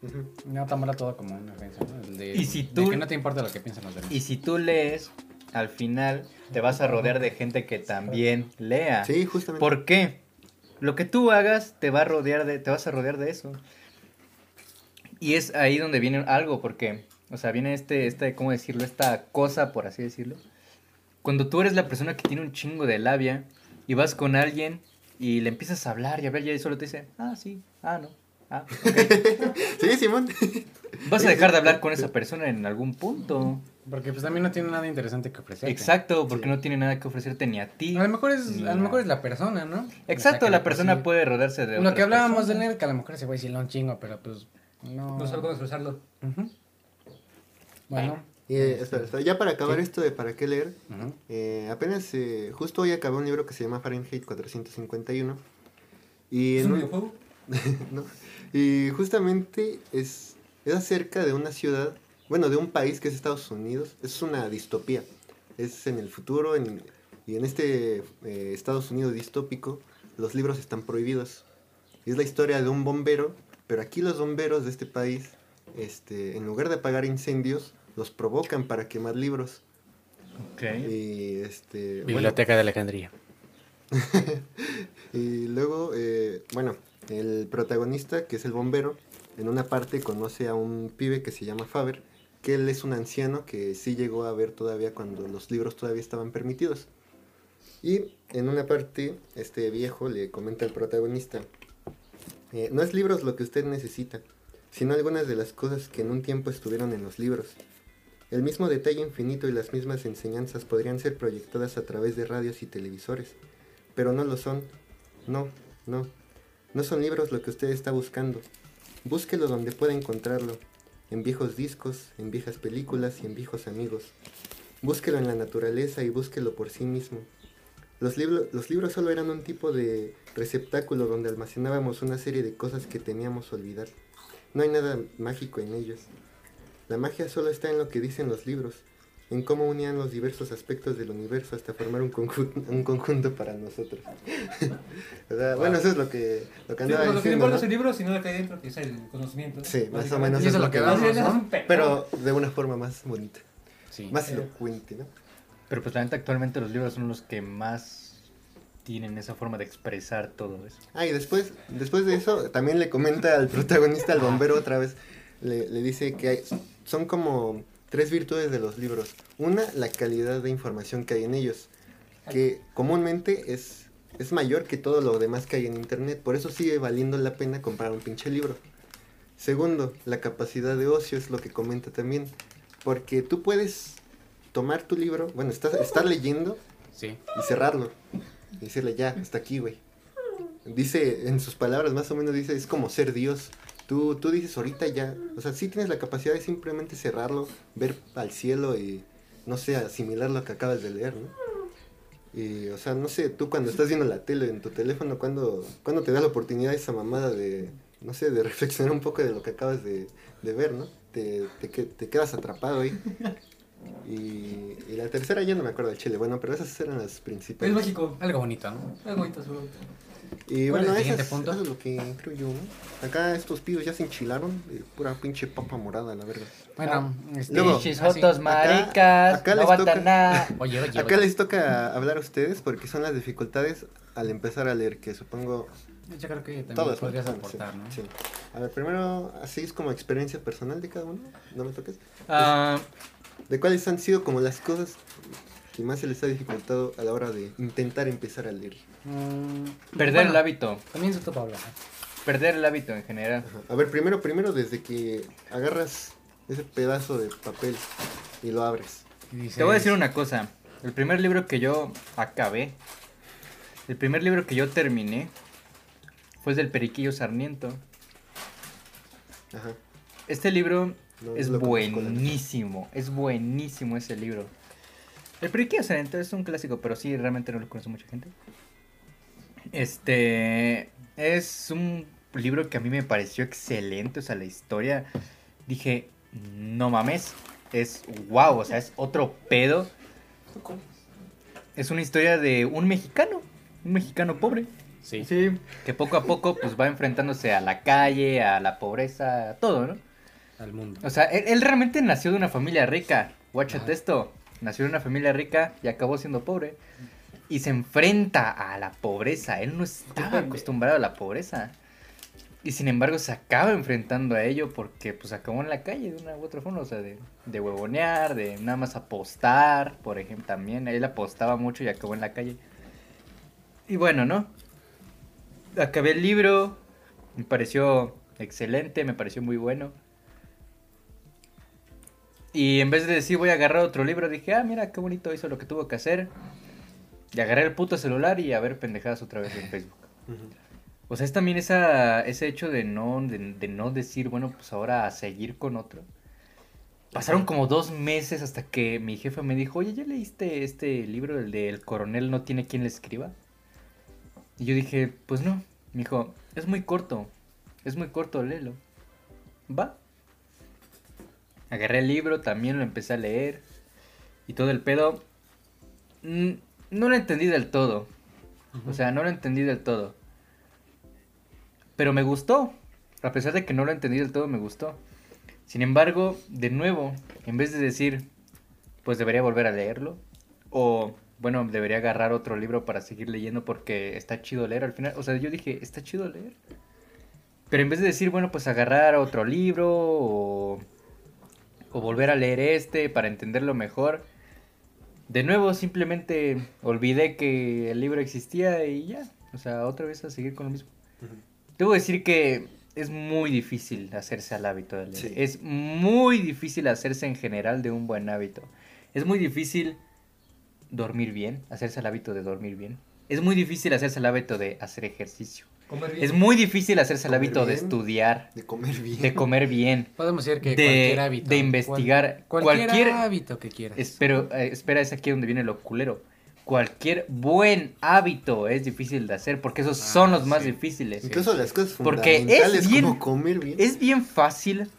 Ujú. no tomarlo todo como una ofensa, ¿no? De, Y si de tú- que no te importa lo que piensan los demás. Y si tú lees, al final te vas a rodear de gente que también lea. Sí, justamente. ¿Por qué? Lo que tú hagas te va a rodear de, te vas a rodear de eso. Y es ahí donde viene algo, porque, o sea, viene este, este, ¿cómo decirlo? Esta cosa, por así decirlo. Cuando tú eres la persona que tiene un chingo de labia y vas con alguien y le empiezas a hablar y a hablar y él solo te dice, ah, sí, ah, no, ah. *laughs* Sí, Simón. Vas a dejar de hablar con esa persona en algún punto. Porque pues también no tiene nada interesante que ofrecer. Exacto, porque Sí. no tiene nada que ofrecerte ni a ti. A lo mejor es, a lo mejor es la persona, ¿no? Exacto, O sea, que la por persona sí- puede rodearse de Lo que hablábamos personas. de leer, que a lo mejor ese güey sí lee un chingo, pero pues no. No sé cómo expresarlo. Bueno, Y, eh, espera, espera, ya para acabar esto de para qué leer, eh, apenas, eh, justo hoy acabé un libro que se llama Fahrenheit 451. Y, ¿Es un- videojuego? *laughs* ¿no? y justamente es, es acerca de una ciudad, bueno, de un país que es Estados Unidos. Es una distopía. Es en el futuro en- y en este eh, Estados Unidos distópico los libros están prohibidos. Y es la historia de un bombero, pero aquí los bomberos de este país, este, en lugar de apagar incendios, los provocan para quemar libros. Ok. Y este, bueno, Biblioteca de Alejandría. *laughs* Y luego, eh, bueno, el protagonista, que es el bombero, en una parte conoce a un pibe que se llama Faber, que él es un anciano que sí llegó a ver todavía cuando los libros todavía estaban permitidos. Y en una parte, este viejo le comenta al protagonista, eh, no es libros lo que usted necesita, sino algunas de las cosas que en un tiempo estuvieron en los libros. El mismo detalle infinito y las mismas enseñanzas podrían ser proyectadas a través de radios y televisores, pero no lo son. No, no. No son libros lo que usted está buscando. Búsquelo donde pueda encontrarlo. En viejos discos, en viejas películas y en viejos amigos. Búsquelo en la naturaleza y búsquelo por sí mismo. Los, libro- los libros solo eran un tipo de receptáculo donde almacenábamos una serie de cosas que teníamos olvidar. No hay nada mágico en ellos. La magia solo está en lo que dicen los libros, en cómo unían los diversos aspectos del universo hasta formar un, conjunto, un conjunto para nosotros. *laughs* O sea, Bueno, eso es lo que, lo que Sí, andaba pero lo que no diciendo. importa ¿no? es el libro, sino lo que hay dentro, que es el conocimiento. Sí, más o menos Y eso es lo que bien, ¿no? Pero de una forma más bonita, Sí. más Sí. elocuente, ¿no? Pero pues la neta actualmente los libros son los que más tienen esa forma de expresar todo eso. Ah, y después, después de eso, también le comenta al protagonista, al bombero otra vez, le, le dice que hay, son como tres virtudes de los libros. Una, la calidad de información que hay en ellos, que comúnmente es, es mayor que todo lo demás que hay en internet, por eso sigue valiendo la pena comprar un pinche libro. Segundo, la capacidad de ocio es lo que comenta también, porque tú puedes tomar tu libro, bueno, estás, estar leyendo Sí. y cerrarlo. Y decirle, ya, hasta aquí, güey. Dice, en sus palabras, más o menos dice, es como ser Dios. Tú, tú dices ahorita ya, o sea, sí tienes la capacidad de simplemente cerrarlo, ver al cielo y, no sé, asimilar lo que acabas de leer, ¿no? Y, o sea, no sé, tú cuando estás viendo la tele en tu teléfono, cuando cuando te da la oportunidad esa mamada de, no sé, de *laughs* reflexionar un poco de lo que acabas de, de ver, ¿no? Te, te, que- te quedas atrapado ahí. Y, y la tercera ya no me acuerdo del chile, bueno, pero esas eran las Es principales. mágico. Algo bonito, ¿no? Es bonito, seguro. Y ¿Cuál es bueno, es, punto? eso es lo que creo yo. Acá estos pibos ya se enchilaron de pura pinche papa morada, la verga. Bueno, este, Luego, ah, sí. fotos maricas, acá no les toca- nada. *laughs* Oye, oye, Acá oye. les toca hablar a ustedes porque son las dificultades al empezar a leer, que supongo Yo creo que también todos podrías Sí, aportar, ¿no? sí. A ver, primero, así es como experiencia personal de cada uno, no me toques. Ah, ¿De cuáles han sido como las cosas que más se les ha dificultado a la hora de intentar empezar a leer? Mm, perder bueno, el hábito. También se topa hablar. Perder el hábito en general. Ajá. A ver, primero, primero desde que agarras ese pedazo de papel y lo abres. Te voy a decir una cosa. El primer libro que yo acabé, el primer libro que yo terminé, fue el del Periquillo Sarmiento. Ajá. Este libro No, es buenísimo, es buenísimo ese libro. El Periquillo Sarmiento es un clásico, pero sí, realmente no lo conoce mucha gente. Este es un libro que a mí me pareció excelente, o sea, la historia, dije, no mames, es wow, o sea, es otro pedo. Es una historia de un mexicano, un mexicano pobre. Sí. Que poco a poco pues va enfrentándose a la calle, a la pobreza, a todo, ¿no? Al mundo. O sea, él, él realmente nació de una familia rica. Guáchate esto. Nació de una familia rica y acabó siendo pobre. Y se enfrenta a la pobreza. Él no estaba pendejo. acostumbrado a la pobreza. Y sin embargo se acaba enfrentando a ello porque pues acabó en la calle de una u otra forma. O sea, de, de huevonear, de nada más apostar, por ejemplo, también. Él apostaba mucho y acabó en la calle. Y bueno, ¿no? Acabé el libro. Me pareció excelente, me pareció muy bueno. Y en vez de decir voy a agarrar otro libro, dije, ah, mira, qué bonito hizo lo que tuvo que hacer. Y agarré el puto celular y a ver pendejadas otra vez en *laughs* Facebook. O sea, es también esa, ese hecho de no, de, de no decir, bueno, pues ahora a seguir con otro. pasaron como dos meses hasta que mi jefe me dijo, oye, ¿ya leíste este libro, el de El coronel no tiene quien le escriba? Y yo dije, pues no. Me dijo, es muy corto, es muy corto, léelo. Va. Agarré el libro, también lo empecé a leer. Y todo el pedo. No lo entendí del todo. O sea, no lo entendí del todo. Pero me gustó. A pesar de que no lo entendí del todo, me gustó. Sin embargo, de nuevo, en vez de decir, pues debería volver a leerlo. O, bueno, debería agarrar otro libro para seguir leyendo porque está chido leer al final. O sea, yo dije, está chido leer. Pero en vez de decir, bueno, pues agarrar otro libro o, o volver a leer este para entenderlo mejor. De nuevo, simplemente olvidé que el libro existía y ya. O sea, otra vez a seguir con lo mismo. Ujú. Debo decir que es muy difícil hacerse al hábito de leer. Sí. Es muy difícil hacerse en general de un buen hábito. Es muy difícil dormir bien, hacerse el hábito de dormir bien. Es muy difícil hacerse el hábito de hacer ejercicio. Comer bien. Es muy difícil hacerse el hábito de estudiar, De comer bien. de comer bien, Podemos decir que cualquier hábito. de investigar. cual- cualquier, cualquier hábito que quieras. Espero, eh, espera, es aquí donde viene lo culero. Cualquier buen hábito es difícil de hacer porque esos Ah, son los más difíciles. Incluso las cosas Porque es fundamentales bien- como comer bien. Es bien fácil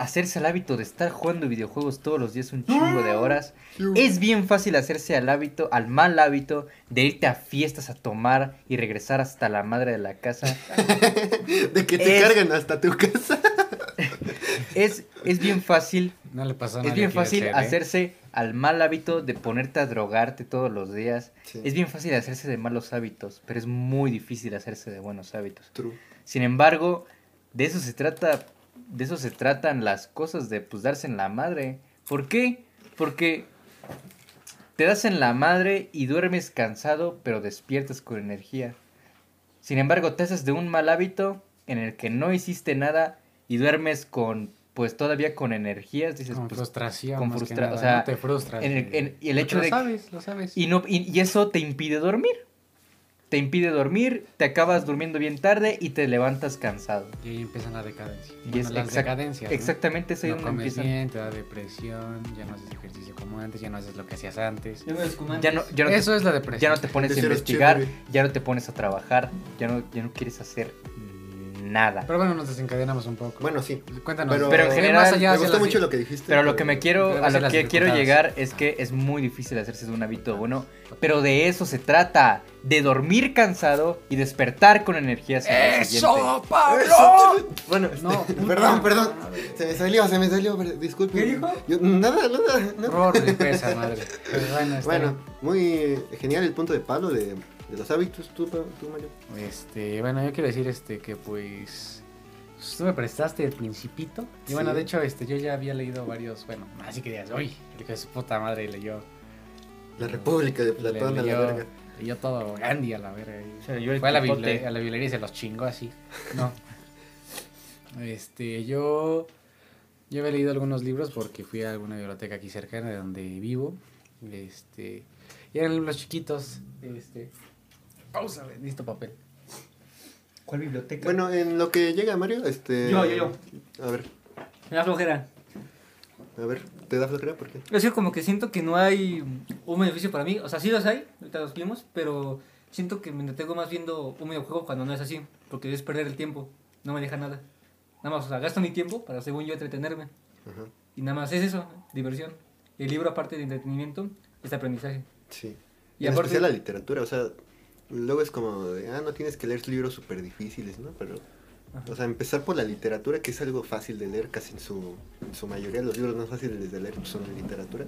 hacerse el hábito de estar jugando videojuegos todos los días un chingo de horas. Es bien fácil hacerse al hábito, al mal hábito de irte a fiestas a tomar y regresar hasta la madre de la casa. *laughs* De que te es- cargan hasta tu casa. *laughs* Es, es bien fácil, No le es bien fácil ser, ¿eh? hacerse al mal hábito de ponerte a drogarte todos los días. Sí. Es bien fácil hacerse de malos hábitos, pero es muy difícil hacerse de buenos hábitos. True. Sin embargo, de eso se trata, de eso se tratan las cosas de pues darse en la madre. ¿Por qué? Porque te das en la madre y duermes cansado, pero despiertas con energía. Sin embargo, te haces de un mal hábito en el que no hiciste nada y duermes con pues todavía con energías, dices Con pues, frustración. con frustra- nada, o sea, no te frustras. en el- en- y el Porque hecho lo de- sabes, lo sabes. y no y, y eso te impide dormir. Te impide dormir, te acabas durmiendo bien tarde y te levantas cansado. Y ahí empiezan la decadencia. Y Bueno, es las exact- decadencias. ¿no? Exactamente eso es No donde comes empiezan. bien, te da depresión, ya no haces ejercicio como antes, ya no haces lo que hacías antes. Ya no eres como Ya no, antes. ya no te- Eso es la depresión. ya no te pones a Antes investigar, chévere. ya no te pones a trabajar, ya no, ya no quieres hacer nada. Pero bueno, nos desencadenos un poco. Bueno, sí. Cuéntanos. Pero, Pero en ¿qué general, más allá me gustó mucho lo que dijiste. Pero lo que me quiero, a lo que quiero llegar es que es muy difícil hacerse de un hábito bueno, pero de eso se trata, de dormir cansado y despertar con energías. ¡Eso! Bueno, No, este, perdón, perdón. madre. Se me salió, se me salió. Disculpe. ¿Qué dijo? Yo- nada, nada, nada. Horror de pesa, madre. Pero bueno, está Bueno, muy genial el punto de Pablo de, de los hábitos. Tú, tú Mario. Este, bueno, yo quiero decir este que pues pues, tú me prestaste el principito. Y bueno, de hecho, este yo ya había leído varios, bueno, así que digas, uy, el que su puta madre leyó. La República de Platón a la verga. leyó todo Gandhi a la verga. O sea, yo Fue a la, a la librería y se los chingó así. No. *laughs* Este, yo. Yo había leído algunos libros porque fui a alguna biblioteca aquí cercana de donde vivo. Este. Y eran libros chiquitos. Este. Pausa, güey, necesito papel. ¿Cuál biblioteca? Bueno, en lo que llega Mario, este. Yo, yo, yo. A ver, Me da flojera. a ver, ¿te da flojera? ¿Por qué? Es decir, como que siento que no hay un beneficio para mí. O sea, sí los hay, ahorita los vimos, pero siento que me entretengo más viendo un videojuego cuando no es así. Porque es perder el tiempo. No me deja nada. Nada más, o sea, gasto mi tiempo para, según yo, entretenerme. Ajá, Y nada más es eso, diversión. El libro, aparte de entretenimiento, es aprendizaje. sí. Y Y en aparte- especial la literatura, o sea, luego es como de, ah, no tienes que leer libros súper difíciles, ¿no? Pero, Ajá. o sea, empezar por la literatura, que es algo fácil de leer, casi en su, en su mayoría, los libros más fáciles de leer son de literatura.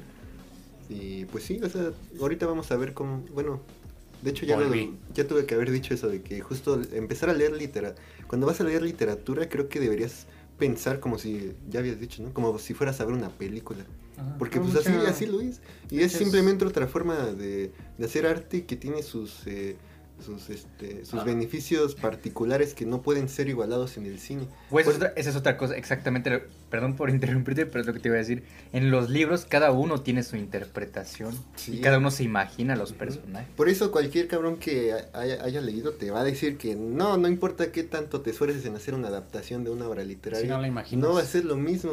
Y pues sí, o sea, ahorita vamos a ver cómo, bueno, de hecho ya, lo- ya tuve que haber dicho eso, de que justo empezar a leer literatura, cuando vas a leer literatura, creo que deberías pensar como si, ya habías dicho, ¿no? Como si fueras a ver una película. Ajá. Porque pues así, mucha- así lo es. Y es simplemente otra forma de, de hacer arte que tiene sus, eh, sus, este, sus Ah. beneficios particulares que no pueden ser igualados en el cine. Pues Pues- esa es otra- esa es otra cosa, exactamente. lo- perdón por *laughs* interrumpirte, pero es lo que te iba a decir. En los libros cada uno tiene su interpretación Sí. y cada uno se imagina los personajes. Por eso cualquier cabrón que haya, haya leído te va a decir que no, no importa qué tanto te esfuerces en hacer una adaptación de una obra literaria. Si no la imaginas. no va a ser lo mismo.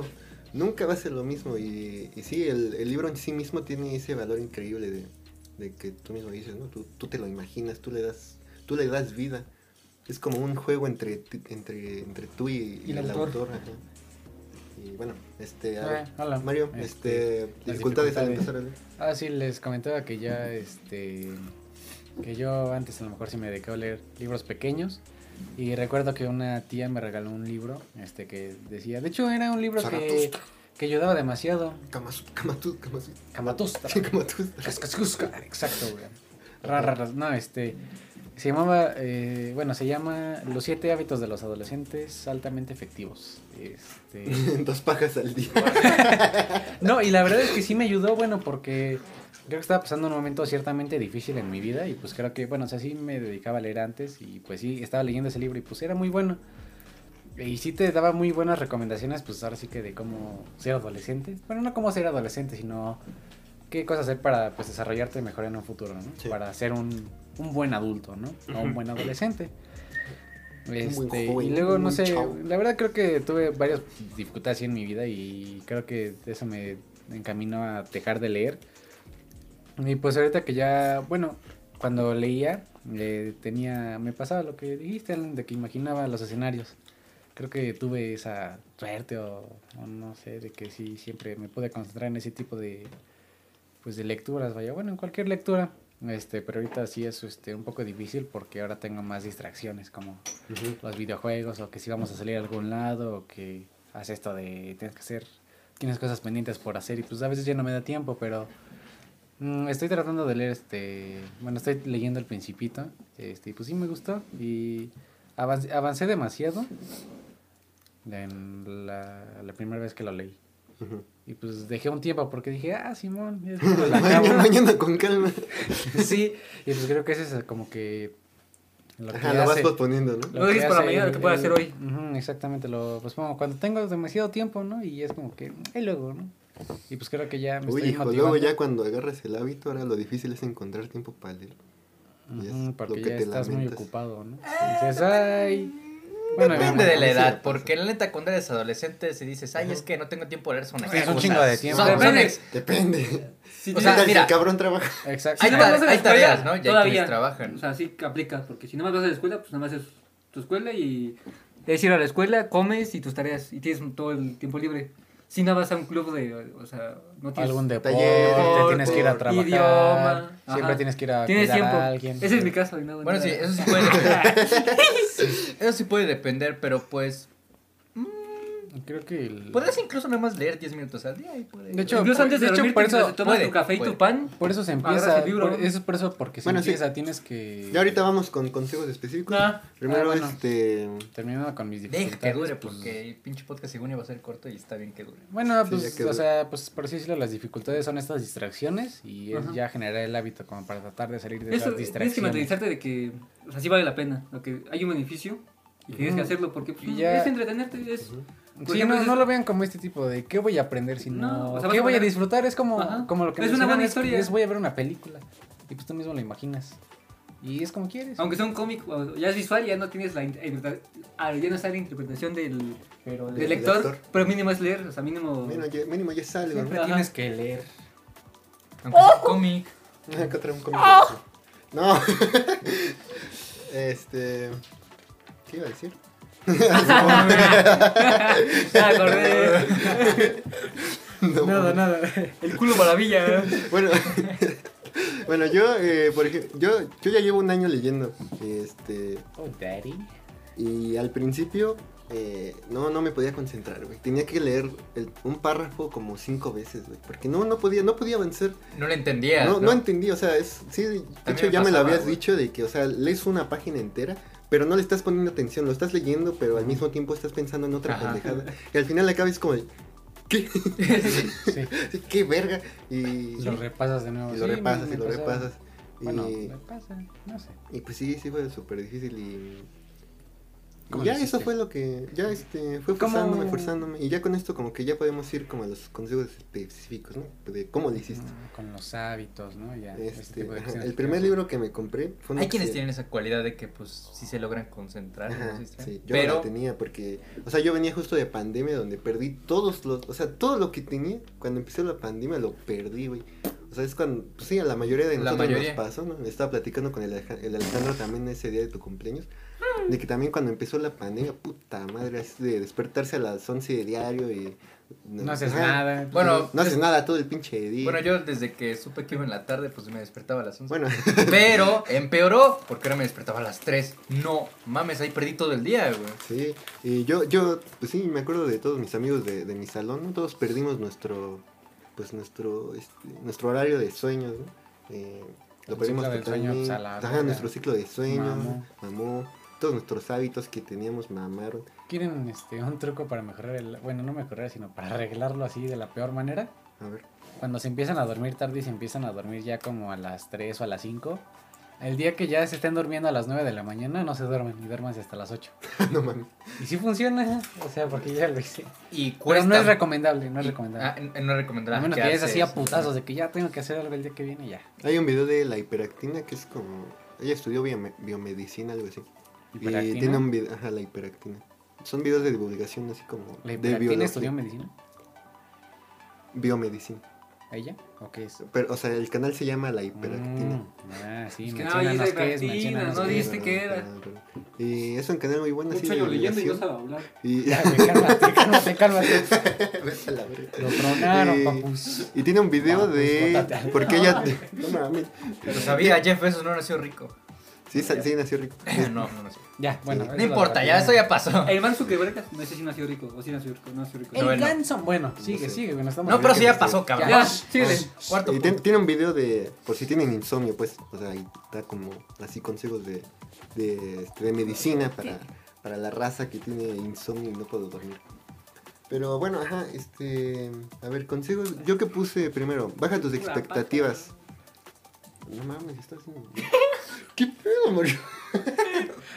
nunca va a ser lo mismo. Y, y sí, el, el libro en sí mismo tiene ese valor increíble de, de que tú mismo dices, ¿no? Tú, tú te lo imaginas, tú le das, tú le das vida. Es como un juego entre, entre, entre tú y, Y el el autor. autor. ajá. Y bueno, este, a ver, hola. Mario, Este, este, dificultades al empezar a leer. Ah, sí, les comentaba que ya, este, que yo antes a lo mejor sí me dedicaba a leer libros pequeños. Y recuerdo que una tía me regaló un libro, este, que decía, de hecho era un libro que. Que ayudaba demasiado. Kamasu- Kamatustra. Sí, Kamatustra. Cascascusca, Exacto, güey. No, este. Se llamaba. eh, bueno, se llama Los siete hábitos de los adolescentes altamente efectivos. Este. *laughs* Dos pajas al día. *laughs* No, y la verdad es que sí me ayudó, bueno, porque creo que estaba pasando un momento ciertamente difícil en mi vida. Y pues creo que, bueno, o sea, sí me dedicaba a leer antes. Y pues sí, estaba leyendo ese libro y pues era muy bueno. Y sí te daba muy buenas recomendaciones, pues ahora sí que de cómo ser adolescente. Bueno, no cómo ser adolescente, sino qué cosas hacer para pues desarrollarte mejor en un futuro, ¿no? Sí. Para ser un, un buen adulto, ¿no? O un buen adolescente. Este, joven, y luego, no sé, chavo. la verdad creo que tuve varias dificultades en mi vida y creo que eso me encaminó a dejar de leer. Y pues ahorita que ya, bueno, cuando leía, eh, tenía, me pasaba lo que dijiste, de que imaginaba los escenarios. Creo que tuve esa suerte o, o no sé, de que sí, siempre me pude concentrar en ese tipo de, pues de lecturas, vaya, bueno, en cualquier lectura. Este, pero ahorita sí es este, un poco difícil porque ahora tengo más distracciones como los videojuegos o que si vamos a salir a algún lado o que hace esto de tienes que hacer tienes cosas pendientes por hacer y pues a veces ya no me da tiempo pero mm, estoy tratando de leer este bueno estoy leyendo el principito este y pues sí me gustó y avancé, avancé demasiado en la, la primera vez que lo leí Ujú. y pues dejé un tiempo porque dije ah Simón ya *laughs* la Mañana, acabo". mañana con calma. *laughs* sí y pues creo que ese es como que lo Ajá, lo vas hace- posponiendo, ¿no? Lo dejes que para mañana, lo que pueda hacer hoy. Ujú, exactamente, lo pues bueno, cuando tengo demasiado tiempo, ¿no? Y es como que, y luego, ¿no? Y pues creo que ya me Uy, estoy hijo, motivando. luego ya cuando agarras el hábito, ahora lo difícil es encontrar tiempo para leer. Es lo porque que ya te estás muy lamentas. ocupado, ¿no? Y dices, ay... Bueno, Depende de la edad, porque la neta cuando eres adolescente si dices, ay, es que no tengo tiempo de leer, son Es un chingo de tiempo. Son- son Depende. ex- Depende. Sí, O sea, sea, mira. el cabrón trabaja. Exacto. Hay Si ta- nada más vas a la hay tareas, ¿no? Y hay todavía. quienes trabajan. O sea, sí que aplicas, porque si nada más vas a la escuela, pues nada más es tu escuela y es ir a la escuela, comes y tus tareas y tienes todo el tiempo libre. Si no vas a un club de, o sea, no tienes Algún deporte, taller, tienes que ir a trabajar. idioma, siempre ajá. tienes que ir a Tienes cuidar tiempo. a alguien. Ese es mi caso. no, Bueno, no- sí, eso sí puede. *laughs* eso sí puede depender, pero pues Creo que el- puedes incluso nada más leer 10 minutos al día y puede... De hecho, Incluso por- antes de, de hecho, por eso tomas puede, tu café y puede. tu pan, por eso se empieza, el libro, por- eso es por eso porque se Bueno, sí. empieza, tienes que Ya ahorita vamos con consejos específicos. Ah. Primero, Ah, bueno. este. terminando con mis Deja dificultades. que dure, pues, porque el pinche podcast según iba a ser corto y está bien que dure. Bueno, Sí, pues, o sea, pues por así decirlo, las dificultades son estas distracciones y es Ajá. ya generar el hábito como para tratar de salir de Eso, las tienes que distracciones. mentalizarte de que, o sea, sí vale la pena, lo que hay un beneficio y tienes que hacerlo porque pues, Y ya- es entretenerte, es... por Sí, ejemplo, no, es- no lo vean como este tipo de qué voy a aprender, sino No, o sea, qué a voy a disfrutar. Es como, Ajá. como lo que Es una buena historia. es voy a ver una película y pues tú mismo lo imaginas. Y es como quieres. Aunque sea un cómic, ya es visual, ya no tienes la interpreta- ah, ya no está la interpretación del, Pero del Del lector, lector. pero mínimo es leer, o sea, mínimo... Mínimo ya, mínimo ya es algo, siempre tienes que leer. Aunque sea un cómic. *laughs* Acá trae un cómic. No. *laughs* este. ¿Qué iba a decir? Acordé. No, *laughs* Nada, nada. El culo maravilla. Bueno, *laughs* bueno yo, eh, por ejemplo, yo, yo ya llevo un año leyendo. Este. Oh, daddy. Y al principio. eh, no, no me podía concentrar, güey. Tenía que leer el- un párrafo como cinco veces, güey. Porque no, no podía, no podía avanzar. No lo entendía. No, No, no entendí, o sea, es, sí, de hecho ya me lo habías dicho de que, o sea, lees una página entera, pero no le estás poniendo atención, lo estás leyendo, pero al mismo tiempo estás pensando en otra Ajá. pendejada. Y al final acabas como de, ¿qué? *laughs* Sí. ¿Qué verga? Y, Lo repasas de nuevo. y lo Sí, repasas me- y lo pasaba. repasas. Y, me pasa, no sé. y pues sí, sí fue súper difícil y... ¿Cómo Y ya eso hiciste? fue lo que, ya este, fue ¿Cómo? forzándome, forzándome. Y ya con esto como que ya podemos ir como a los consejos específicos, ¿no? De cómo lo hiciste. Mm, Con los hábitos, ¿no? Ya, Este, tipo de ajá, cuestiones el primer libro que me compré fue Hay quienes se- tienen esa cualidad de que pues sí se logran concentrar. Ajá, ¿no? Sí, yo no Pero la tenía porque, o sea, yo venía justo de pandemia donde perdí todos los, o sea, todo lo que tenía cuando empezó la pandemia lo perdí, güey. O sea, es cuando, pues sí, a la mayoría de La nosotros mayoría. nos pasó, ¿no? Estaba platicando con el Alejandro también ese día de tu cumpleaños, de que también cuando empezó la pandemia, puta madre, así de despertarse a las 11 de diario y... No haces Ajá. nada. Bueno, No haces nada todo el pinche día. Bueno, yo desde que supe que iba en la tarde, pues me despertaba a las 11. Bueno, *laughs* Pero empeoró porque ahora me despertaba a las 3. No, mames, ahí perdí todo el día, güey. Sí, y yo, yo, pues sí, me acuerdo de todos mis amigos de, de mi salón, ¿no? Todos perdimos nuestro, pues nuestro, este, nuestro horario de sueños, ¿no? Eh, lo El perdimos ciclo del sueño, totalmente. pues, a la Ajá, nuestro ciclo de sueño, Mamó. mamó. Todos nuestros hábitos que teníamos mamaron. ¿Quieren este, un truco para mejorar el... Bueno, no mejorar, sino para arreglarlo así de la peor manera? A ver. Cuando se empiezan a dormir tarde y se empiezan a dormir ya como a las 3 o a las 5, el día que ya se estén durmiendo a las 9 de la mañana, no se duermen y duermanse hasta las 8. *laughs* no mames. Y sí funciona, o sea, porque ya lo hice. Y Pero cuesta. no es recomendable, no es y- recomendable. Ah, no es recomendable. a menos que es así a putazos de que ya tengo que hacer algo el día que viene y ya. Hay un video de la hiperactina que es como. Ella estudió biome- biomedicina, algo así. Y ¿Hiperactina? tiene un video. Ajá, la hiperactina. Son videos de divulgación así como. ¿La de hiperactina biología. estudió medicina? Biomedicina. ¿Ella? ¿O qué es? Pero, o sea, el canal se llama La Hiperactina. Mm, ah, sí, Es que no, es qué hiperactina, no qué dijiste que era. Y es un canal muy bueno. Mucho de año leyendo y no divulgación. sabe hablar. Y, Ya, güey, cálmate, cálmate, cálmate. *laughs* Lo tronaron, Eh, papus. y tiene un video de. Porque ella. *laughs* *laughs* No mames. Lo sabía, Jeff Bezos no nació rico. Sí, sa- sí, nació rico. *laughs* no, no nació. Ya, bueno. Eso No es importa, ya eso ya pasó. El Mark Zuckerberg, no sé si nació rico o si nació rico, no nació rico. El No, él no. Ganson, bueno, sigue, sé. sigue, bueno, estamos No, pero sí ya pasó, cabrón. Ya, síguele. Cuarto. Y tiene, tiene un video de. Por si tienen insomnio, pues. O sea, ahí está como. Así consejos de. De, este, de medicina para, para la raza que tiene insomnio y no puede dormir. Pero bueno, ajá, este. A ver, consejos. Yo que puse primero. Baja tus expectativas. No mames, estás haciendo. *laughs*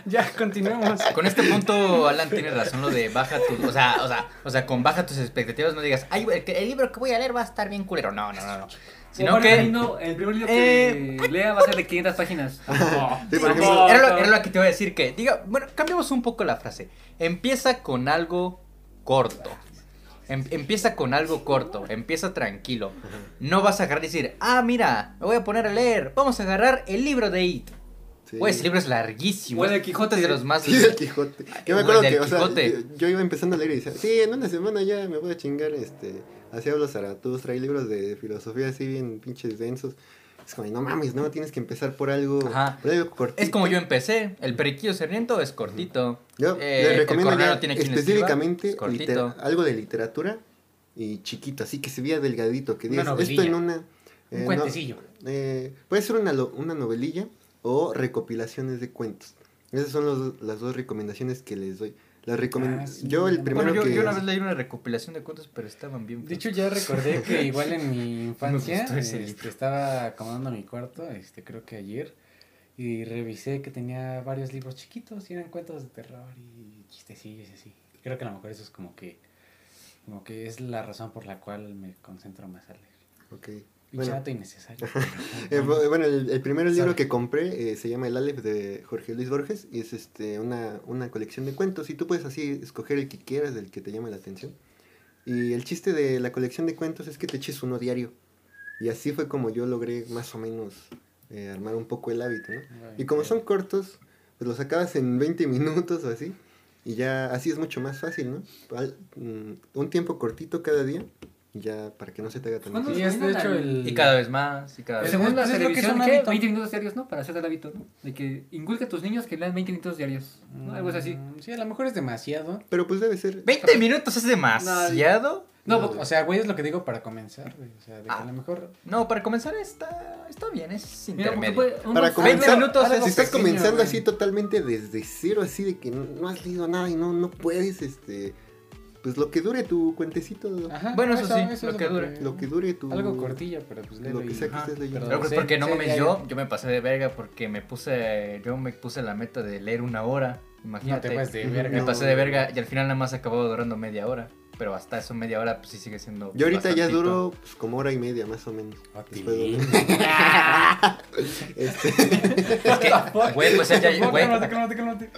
Ya, continuemos. Con este punto, Alan tiene razón lo de baja tus, o sea, o sea, o sea, con baja tus expectativas no digas, ay, el, el libro que voy a leer va a estar bien culero. No, no, no, no. Sino que no, el primer libro que lea va a ser de 500 páginas. *laughs* Sí, por Sí, ejemplo. era, lo, era lo que te iba a decir que, diga, bueno, cambiamos un poco la frase. Empieza con algo corto. Em- empieza con algo corto, empieza tranquilo. No vas a agarrar y decir, ah, mira, me voy a poner a leer. Vamos a agarrar el libro de It. Sí. Pues ese libro es larguísimo. O el es Quijote. de los más. Sí, del Quijote. Yo me el acuerdo que, o sea, yo, yo iba empezando a leer y decía, sí, en una semana ya me voy a chingar, este, así hablo Zaratustra, hay libros de filosofía así bien pinches densos. Es como, no mames, no, tienes que empezar por algo, Ajá. por algo cortito. Es como yo empecé. El periquillo serriento es cortito. Yo Eh, les el recomiendo ya tiene específicamente es cortito. algo de literatura y chiquito, así que se vea delgadito, que Una digas, esto en una... Un eh, no, cuentecillo. eh, puede ser una, lo- una novelilla o recopilaciones de cuentos. Esas son los- las dos recomendaciones que les doy. Las recomen- Ah, sí. Yo el primero Bueno, yo, que... yo una vez leí una recopilación de cuentos, pero estaban bien. De hecho, ya recordé que *laughs* igual en mi infancia este, estaba acomodando mi cuarto, este, creo que ayer, y revisé que tenía varios libros chiquitos y eran cuentos de terror y chistecillos y así. Creo que a lo mejor eso es como que, como que es la razón por la cual me concentro más a leer. Ok. Pinche Bueno, innecesario. *laughs* eh, bu- bueno, el, el primer libro Sorry. que compré eh, se llama El Aleph de Jorge Luis Borges y es este una, una colección de cuentos y tú puedes así escoger el que quieras, del que te llame la atención. Y el chiste de la colección de cuentos es que te eches uno diario. Y así fue como yo logré más o menos eh, armar un poco el hábito, ¿no? Y como son cortos, pues los acabas en 20 minutos o así. Y ya así es mucho más fácil, ¿no? Al- mm, un tiempo cortito cada día, ya para que no se te haga tan ¿Cuándo difícil. Sí, es de hecho el... Y cada vez más, y cada vez Según la Pues es lo que televisión, son ¿qué? hábitos. 20 minutos diarios, ¿no? Para hacer el hábito, ¿no? De que inculca a tus niños que lean 20 minutos diarios. ¿no? Algo es así. Mm, Sí, a lo mejor es demasiado. Pero pues debe ser... 20 minutos es demasiado. No, No, O sea, güey, es lo que digo para comenzar, güey. O sea, de que Ah. a lo mejor... No, para comenzar está, está bien, es Mira, intermedio. puede, unos Para 20 comenzar, minutos si estás pequeño, comenzando güey. así totalmente desde cero, así de que no, no has leído nada y no, no puedes, este... Pues lo que dure tu cuentecito, Ajá, Bueno, eso sí, lo es que dure. lo que dure tu... Algo cortillo, pero pues léelo Lo que sea que estés leyendo. Pero pues porque no mames, yo, yo me pasé de verga porque me puse, yo me puse la meta de leer una hora Imagínate. No te pases de Ujú. verga. Me pasé de verga y al final nada más acabó durando media hora. Pero hasta eso media hora pues sí sigue siendo. Yo ahorita ya duro pues, como hora y media más o menos. A ti. Después de- *laughs* Este, Es que, güey, pues ya, No, güey,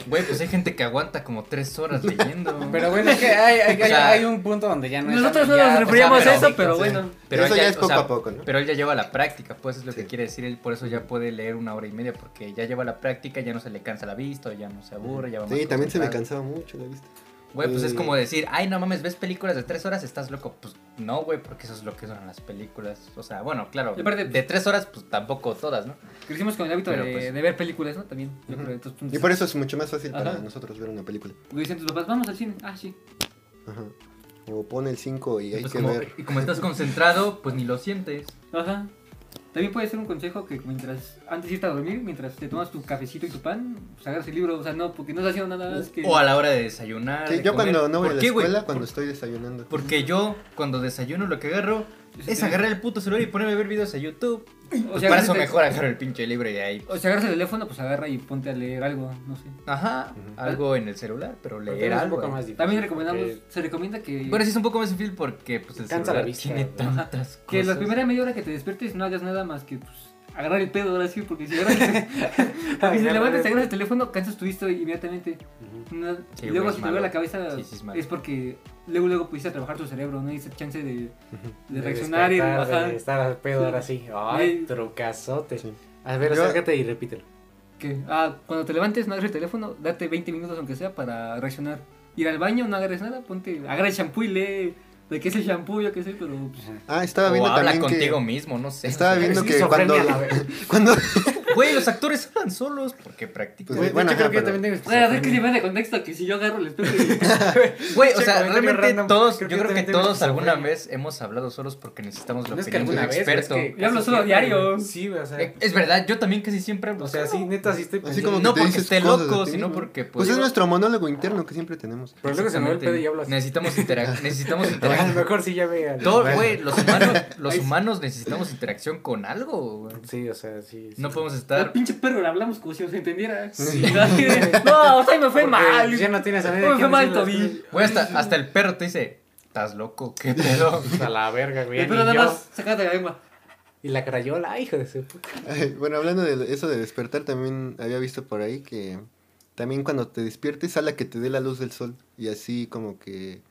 güey, pues hay gente que aguanta como tres horas leyendo. Pero bueno, es que hay, hay, O sea, hay un punto donde ya no es Nosotros no nos o referíamos sea, a eso, pero- sí. bueno. Pero Eso ya es o poco sea, a poco, ¿no? Pero él ya lleva la práctica, pues es lo que quiere decir él, por eso ya puede leer una hora y media, porque ya lleva la práctica, ya no se le cansa la vista, ya no se aburre, ya va más Sí, también se me cansaba mucho la vista. Güey, pues es como decir, ay, no mames, ves películas de tres horas, estás loco. Pues no, güey, porque eso es lo que son las películas. O sea, bueno, claro, aparte- de tres horas, pues tampoco todas, ¿no? Crecimos con el hábito de, pues- de ver películas, ¿no? También. Yo Ujú. creo, entonces, pues, Y por eso es mucho más fácil para nosotros ver una película. Porque dicen tus papás, vamos al cine. Ah, sí. Ajá. O pone el 5 y hay Pues que como- ver. y como estás concentrado, pues ni lo sientes. Ajá. También puede ser un consejo que mientras, antes de irte a dormir, mientras te tomas tu cafecito y tu pan, pues agarras el libro, o sea, no, porque no estás haciendo nada más que... O a la hora de desayunar. Sí, de yo comer. cuando no voy a ¿Por la qué, escuela, cuando estoy desayunando. Porque yo, cuando desayuno, lo que agarro es agarrar el puto celular y ponerme a ver videos a YouTube. O sea, Para eso el- mejor agarro el pinche libro y de ahí. O si agarras el teléfono, pues agarra y ponte a leer algo, no sé. Ajá, algo en el celular, pero leer es un algo. poco eh. más difícil. También recomendamos, porque- se recomienda que... Bueno, sí es un poco más difícil porque pues el Cansa celular la vista, tiene tantas Que la cosas. primera media hora que te despiertes no hagas nada más que pues, agarrar el pedo ahora sí, porque si agarras *laughs* *laughs* porque si levantas agarras el teléfono, cansas tu vista inmediatamente. Ujú. No- Sí, y luego si te duele la cabeza Sí, sí, es porque luego luego pudiste trabajar tu cerebro, no hay esa chance de, de De reaccionar y despertar, bajar. de estar al pedo ahora sí. Ay, Sí. trucazote. A ver, acércate y repítelo. Que, ah, cuando te levantes, no agarres el teléfono, date 20 minutos aunque sea para reaccionar. Ir al baño, no agarres nada, ponte, agarra el shampoo y lee de qué es el shampoo, yo qué sé, pero pues, Ah, estaba O viendo habla también contigo que... mismo, no sé. Estaba O viendo que cuando... *laughs* cuando... Güey, los actores hablan solos porque practican. Pues, bueno, creo ajá, que yo pero- también tengo Bueno, a ver lleva de contexto que si yo agarro el espejo. *laughs* Güey, o sea, realmente random. todos, Creo yo creo que todos alguna vez hemos hablado solos porque necesitamos la opinión de un experto. que Yo hablo solo siempre, diario. güey. Sí, güey, o sea. Eh, Es verdad, yo también casi siempre hablo O sea, sí, neta, sí estoy Así pensando. No porque esté loco, sino porque Pues es nuestro monólogo interno que siempre tenemos. Pero luego se me va el pedo y hablo así. Necesitamos, interac necesitamos *laughs* A lo interacción. mejor sí ya ve. al- Todo, Bueno. güey, los humanos, necesitamos interacción con algo, güey. Sí, o sea, sí. sí. No podemos Estar. pinche perro le hablamos como si nos entendiera. *laughs* No, o sea, me fue Porque mal. Ya no tienes a nadie. Me a fue mal, Toby. Güey, hasta, hasta el perro te dice, estás loco, qué pedo. *laughs* A la verga, güey. Pero nada más, sacate la lengua. Y la crayola, hijo de su puta. Ay, Bueno, hablando de eso de despertar, también había visto por ahí que también cuando te despiertes, a la que te dé la luz del sol. Y así como que...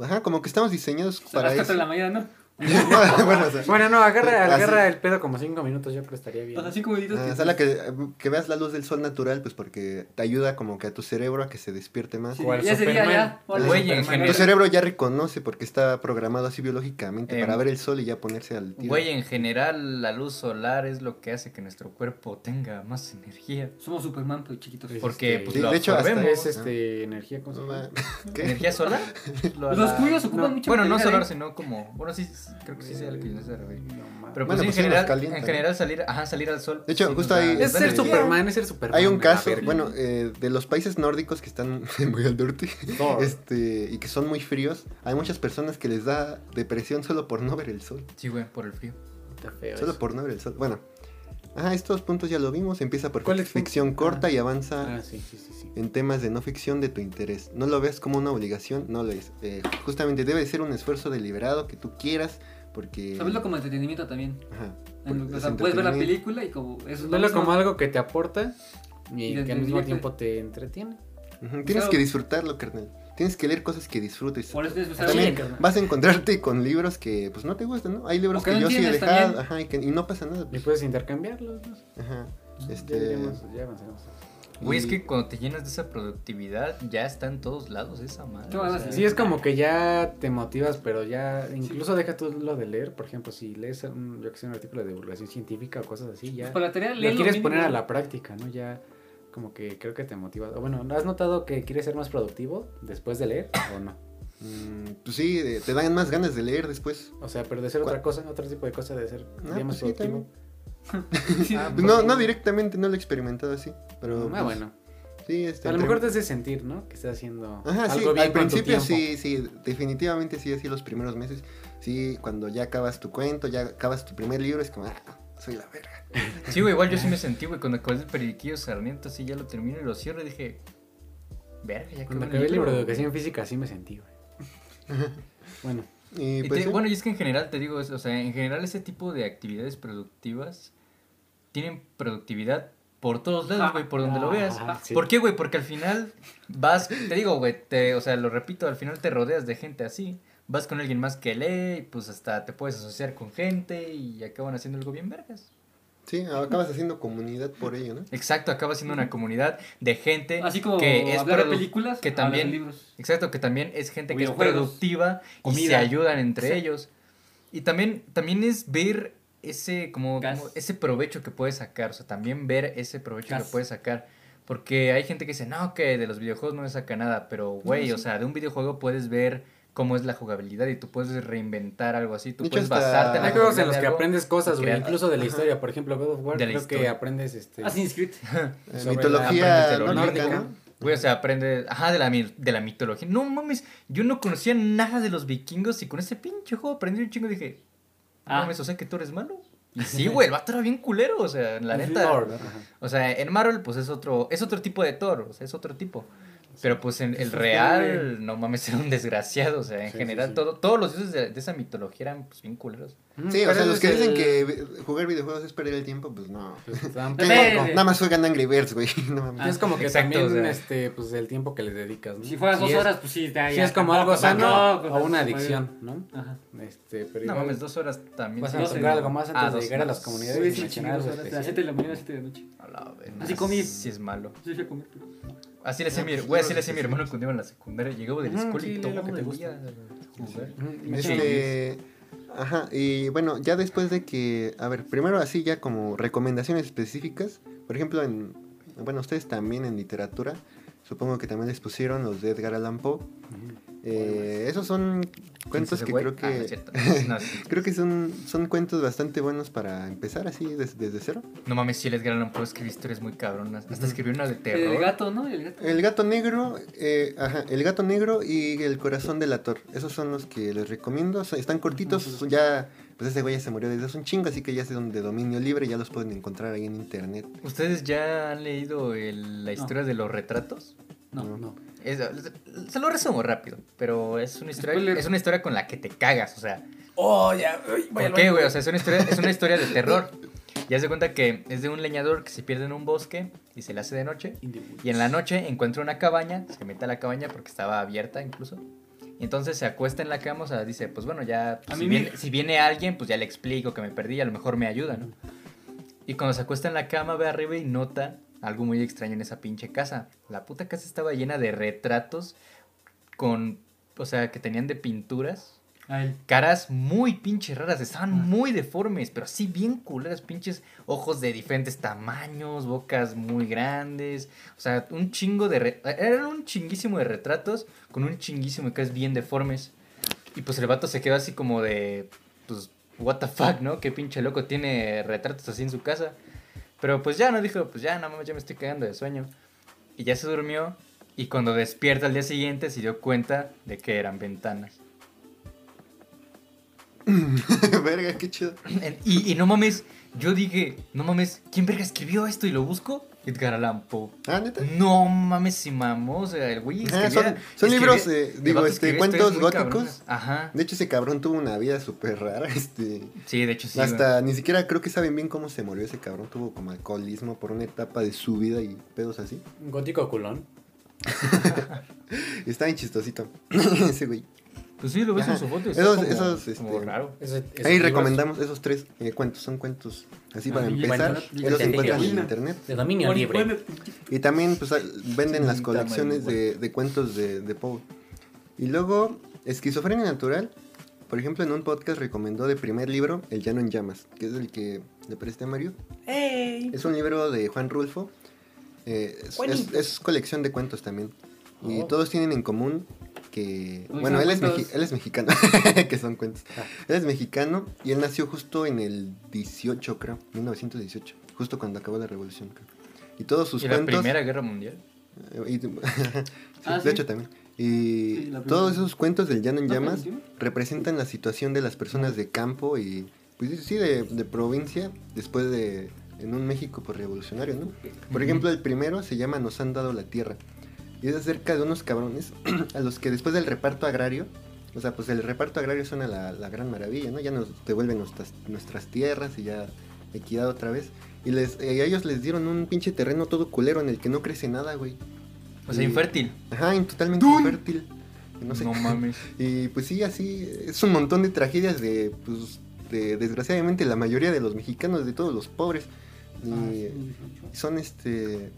Ajá, como que estamos diseñados O sea, para las 4 eso. de la mañana, ¿no? No, *laughs* bueno, o sea, Bueno, no, agarra, Así. agarra el pedo como cinco minutos, yo creo que estaría bien. O sea, cinco minutitos. ah, que- o sea, la que, que veas la luz del sol natural, pues porque te ayuda como que a tu cerebro a que se despierte más. Sí, ya sería ya. Güey, en Superman. general- Tu cerebro ya reconoce porque está programado así biológicamente Em, para ver el sol y ya ponerse al tiro. Güey, en general, la luz solar es lo que hace que nuestro cuerpo tenga más energía. Somos Superman, pero chiquitos. Porque, Este, pues, de- lo de hecho, hasta. Es este, energía, ¿cómo se No, llama? ma- ¿Qué? ¿Energía solar? *laughs* Lo- Los cuyos ocupan no, mucho Bueno, no solar, sino como. Bueno, sí, creo que sí sea el que yo. No, mames. Pero Bueno, pues, pues en nos general, calienta, en general salir, ajá, salir al sol. De hecho, sí justo ahí- Es ser energía. Superman, es ser Superman. Hay un caso, bueno, eh, de los países nórdicos que están muy al norte este, y que son muy fríos, hay muchas personas que les da depresión solo por no ver el sol. Sí, güey, por el frío. Está feo Solo eso. por no ver el sol. Bueno, ajá, estos puntos ya lo vimos. Empieza por ¿Cuál es? ficción corta y avanza Ah, sí, sí, sí. sí. en temas de no ficción de tu interés. No lo ves como una obligación, no lo es. Eh, justamente debe ser un esfuerzo deliberado que tú quieras porque... Sabeslo como entretenimiento también. Ajá, En o sea, puedes ver la película y como eso es Velo como algo que te aporta y, Y que al mismo tiempo te entretiene. Tienes Claro. que disfrutarlo, carnal. Tienes que leer cosas que disfrutes. Por eso tienes que También vas a encontrarte con libros que pues no te gustan, ¿no? Hay libros que que, no yo sí he dejado, ajá, y, que, y no pasa nada. Y pues. puedes intercambiarlos. ¿no? Ajá. Ya, Este, ya avanzaremos. Güey, es y- que cuando te llenas de esa productividad, ya está en todos lados esa madre. Sí, es como que ya te motivas, pero ya incluso deja tú lo de leer. Por ejemplo, si lees un, yo que sé, un artículo de divulgación científica o cosas así, ya Pues para la tarea, lo quieres mínimo. poner a la práctica, ¿no? Ya como que creo que te motiva. O bueno, ¿has notado que quieres ser más productivo después de leer o no? mm, pues sí, te dan más ganas de leer después. O sea, pero de ser ¿Cuál? otra cosa, otro tipo de cosa, de ser Ah, digamos pues sí, productivo. Sí. *laughs* Ah, *laughs* Pues no, no sí. directamente, no lo he experimentado así. Pero Ah, pues, bueno. Sí, este, A lo mejor te hace sentir, ¿no? Que estás haciendo Ajá, sí, algo bien al principio sí, sí, definitivamente sí, así los primeros meses. Sí, cuando ya acabas tu cuento, ya acabas tu primer libro, es como, ah, soy la verga. Sí, güey, igual yo sí me sentí, güey, cuando acabé el periodiquillo Sarmiento, así ya lo termino y lo cierro y dije, Verga, ya Cuando acabé el libro de educación física así me sentí, güey. *laughs* bueno, Y Y pues te- sí. bueno, y es que en general te digo, es- o sea, en general ese tipo de actividades productivas tienen productividad por todos lados, güey, por donde lo veas. Ah, sí. ¿Por qué, güey? Porque al final vas, te digo, güey, te, o sea, lo repito, al final te rodeas de gente así. Vas con alguien más que lee, y pues hasta te puedes asociar con gente y acaban haciendo algo bien vergas. Sí, acabas haciendo comunidad por ello, ¿no? Exacto, acaba siendo una comunidad de gente Así como que es hablar de películas, que también libros. Exacto, que también es gente que es productiva y se ayudan entre Sí. ellos. Y también, también es ver ese, como, ese provecho que puedes sacar. O sea, también ver ese provecho Gas. que puedes sacar. Porque hay gente que dice, no, que de los videojuegos no me saca nada. Pero, güey, sí. o sea, de un videojuego puedes ver cómo es la jugabilidad y tú puedes reinventar algo así. Tú puedes basarte en la hay juegos en los que aprendes cosas, güey, incluso de la historia. Por ejemplo, God of War, De la creo que historia. aprendes este. Assassin's Creed. *laughs* Mitología nórdica. Güey, o sea, aprende, ajá, de la, de la mitología. No mames, yo no conocía nada de los vikingos y con ese pinche juego aprendí un chingo y dije, no Ah. mames, o sea que tú eres malo. *laughs* Y sí, güey, el vato era bien culero, o sea, la neta. Ajá. O sea, en Marvel, pues es otro, es otro tipo de Thor, o sea, es otro tipo. Pero pues en el real, no mames, *laughs* era un desgraciado, o sea, en Sí, general, sí, sí. todo, todos los dioses de, de esa mitología eran pues bien culeros. Sí, o sea, los que dicen que jugar videojuegos es perder el tiempo, pues no. *laughs* pues. Nada más juegan Angry Birds, güey. *laughs* No mames. Es como que Exacto, también, o sea. este, pues el tiempo que le dedicas, ¿no? Si fueras Si dos es- horas, pues sí, ya, Si es como algo sano o una tampoco, adicción, ¿no? Ajá. Este, pero No igual mames, dos horas también. vas a tocar algo más antes Ah, de llegar a las comunidades. Sí, las especial. 7 de la mañana a 7 de la noche. A la verga, Así comí. Sí es malo. Sí, fui a comer, pero... Así le hacía mi, pues, güey, así le hacía mi hermano cuando iba en la secundaria. Llegaba de la escuela y todo lo que te gusta. Este, ajá, y bueno, ya después de que, a ver, primero así ya como recomendaciones específicas, por ejemplo, en, bueno, ustedes también en literatura, supongo que también les pusieron los de Edgar Allan Poe. Ujú. Eh, esos son cuentos que creo Ah, no que es. No, sí. *laughs* creo que son son cuentos bastante buenos para empezar así des- desde cero. No mames, si el Edgar Allan Poe escribió historias muy cabronas. Hasta escribió una de terror. El gato, ¿no? El gato. El gato negro, eh, ajá, el gato negro y el corazón delator. Esos son los que les recomiendo. Están cortitos, ya, pues ese güey ya se murió desde hace un chingo, así que ya son de dominio libre, ya los pueden encontrar ahí en internet. ¿Ustedes ya han leído el- la historia de los retratos? No. No, no. Es- se lo resumo rápido, pero es una historia, Spoiler. es una historia con la que te cagas, o sea, Oh, ya. uy, voy al ¿por qué, güey? O sea, es una historia, es una historia de *laughs* terror. Ya se cuenta que es de un leñador que se pierde en un bosque y se le hace de noche. Y en la noche encuentra una cabaña, se mete a la cabaña porque estaba abierta incluso. Y entonces se acuesta en la cama, o sea, dice, pues bueno, ya, pues, si, viene, si viene alguien, pues ya le explico que me perdí, a lo mejor me ayuda, ¿no? Y cuando se acuesta en la cama, ve arriba y nota algo muy extraño en esa pinche casa. La puta casa estaba llena de retratos con, o sea, que tenían de pinturas A él. caras muy pinches raras, estaban muy deformes, pero así bien culeras, pinches ojos de diferentes tamaños, bocas muy grandes, o sea, un chingo de... re- Eran un chinguísimo de retratos con un chinguísimo de caras bien deformes. Y pues el vato se quedó así como de, pues, what the fuck, ¿no? Qué pinche loco tiene retratos así en su casa. Pero pues ya no dijo, pues ya, no mames, ya me estoy cagando de sueño. Y ya se durmió y cuando despierta al día siguiente se dio cuenta de que eran ventanas. *laughs* Verga, qué chido. Y, y no mames, yo dije, no mames, ¿quién verga escribió esto? Y lo busco. Edgar Allan Poe. Ah, neta. No mames, si mamó, o sea, el güey Ajá, escribía... son- son escribía- libros, eh, digo, este, cuentos góticos. Ajá. De hecho, ese cabrón tuvo una vida súper rara. *laughs* Este, Sí, de hecho sí. güey. hasta ni siquiera creo que saben bien cómo se murió ese cabrón. Tuvo como alcoholismo por una etapa de su vida y pedos así. Gótico culón. *laughs* Está bien chistosito. *clears throat* ese güey. Pues sí, lo ves Ajá. en su foto. Esos- como, esos, como este, raro. Ese- Ahí libros recomendamos esos tres eh, cuentos. Son cuentos así para Ah, y empezar. bueno, de encuentran en internet. De dominio libre. Y también pues, venden las colecciones de, de cuentos de, de Poe. Y luego, Esquizofrenia Natural. Por ejemplo, en un podcast recomendó de primer libro El Llano en Llamas, que es el que le presté a Mario. Es un libro de Juan Rulfo. Eh, es, es- es colección de cuentos también. Y Oh. todos tienen en común que... Uy, bueno, él es, cuentos. él es mexicano, *laughs* que son cuentos. Ah. Él es mexicano y él nació justo en el 18, creo, 1918, justo cuando acabó la revolución. creo. Y todos sus y la cuentos... Primera Guerra Mundial. Y- *laughs* sí, Ah, de ¿sí? hecho también. Y Sí, todos esos cuentos del llano en ¿No fue llamas representan la situación de las personas de campo y, pues sí, de, de provincia, después de, en un México pues, revolucionario, ¿no? Por ejemplo, el primero se llama Nos han dado la tierra. Y es acerca de unos cabrones *clears throat* a los que después del reparto agrario, o sea, pues el reparto agrario suena la, la gran maravilla, ¿no? Ya nos devuelven nuestras, nuestras tierras y ya equidad otra vez. Y les, y a ellos les dieron un pinche terreno todo culero en el que no crece nada, güey. O sea, Y- infértil. Ajá, totalmente infértil. Y No sé. No mames. *laughs* Y pues sí, así es un montón de tragedias de, pues, de desgraciadamente la mayoría de los mexicanos, de todos los pobres. Y son este...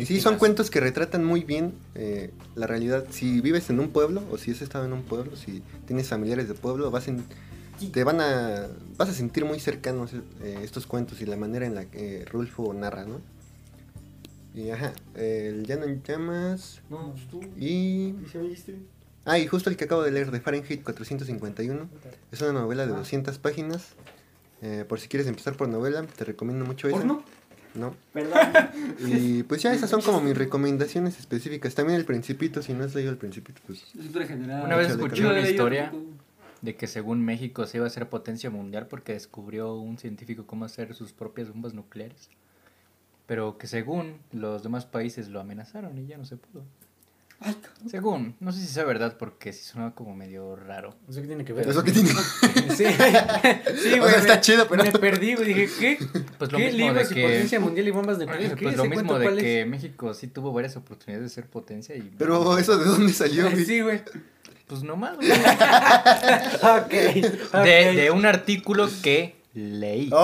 Y sí, son cuentos que retratan muy bien eh, la realidad. Si vives en un pueblo, o si has estado en un pueblo, si tienes familiares de pueblo, vas en, te van a, vas a sentir muy cercanos eh, estos cuentos y la manera en la que Rulfo narra, ¿no? Y ajá, el Llano en Llamas No, pues tú. y... Ah, y justo el que acabo de leer de Fahrenheit 451. Es una novela de 200 páginas. Eh, por si quieres empezar por novela, te recomiendo mucho esa. ¿Porno? No. Perdón. *laughs* Y pues ya esas son como mis recomendaciones específicas. También el Principito, si no has leído el Principito, pues... General. Una vez escuché una historia de que según México se iba a hacer potencia mundial porque descubrió un científico cómo hacer sus propias bombas nucleares. Pero que según los demás países lo amenazaron y ya no se pudo. Ay. Según, no sé si sea verdad porque sí sonaba como medio raro. ¿Eso qué tiene que ver? ¿Eso qué tiene? Sí, *laughs* sí, O güey. sea, está me- chido, pero- Me perdí, güey. Dije, ¿qué? Pues lo ¿Qué mismo de libros y que potencia mundial y bombas nucleares? ¿Qué? pues lo ¿Ese mismo de es? que México sí tuvo varias oportunidades de ser potencia y Pero eso de dónde salió, güey? Sí, güey. pues nomás güey. *laughs* Ok. de, de un artículo que leí. ¡Oh!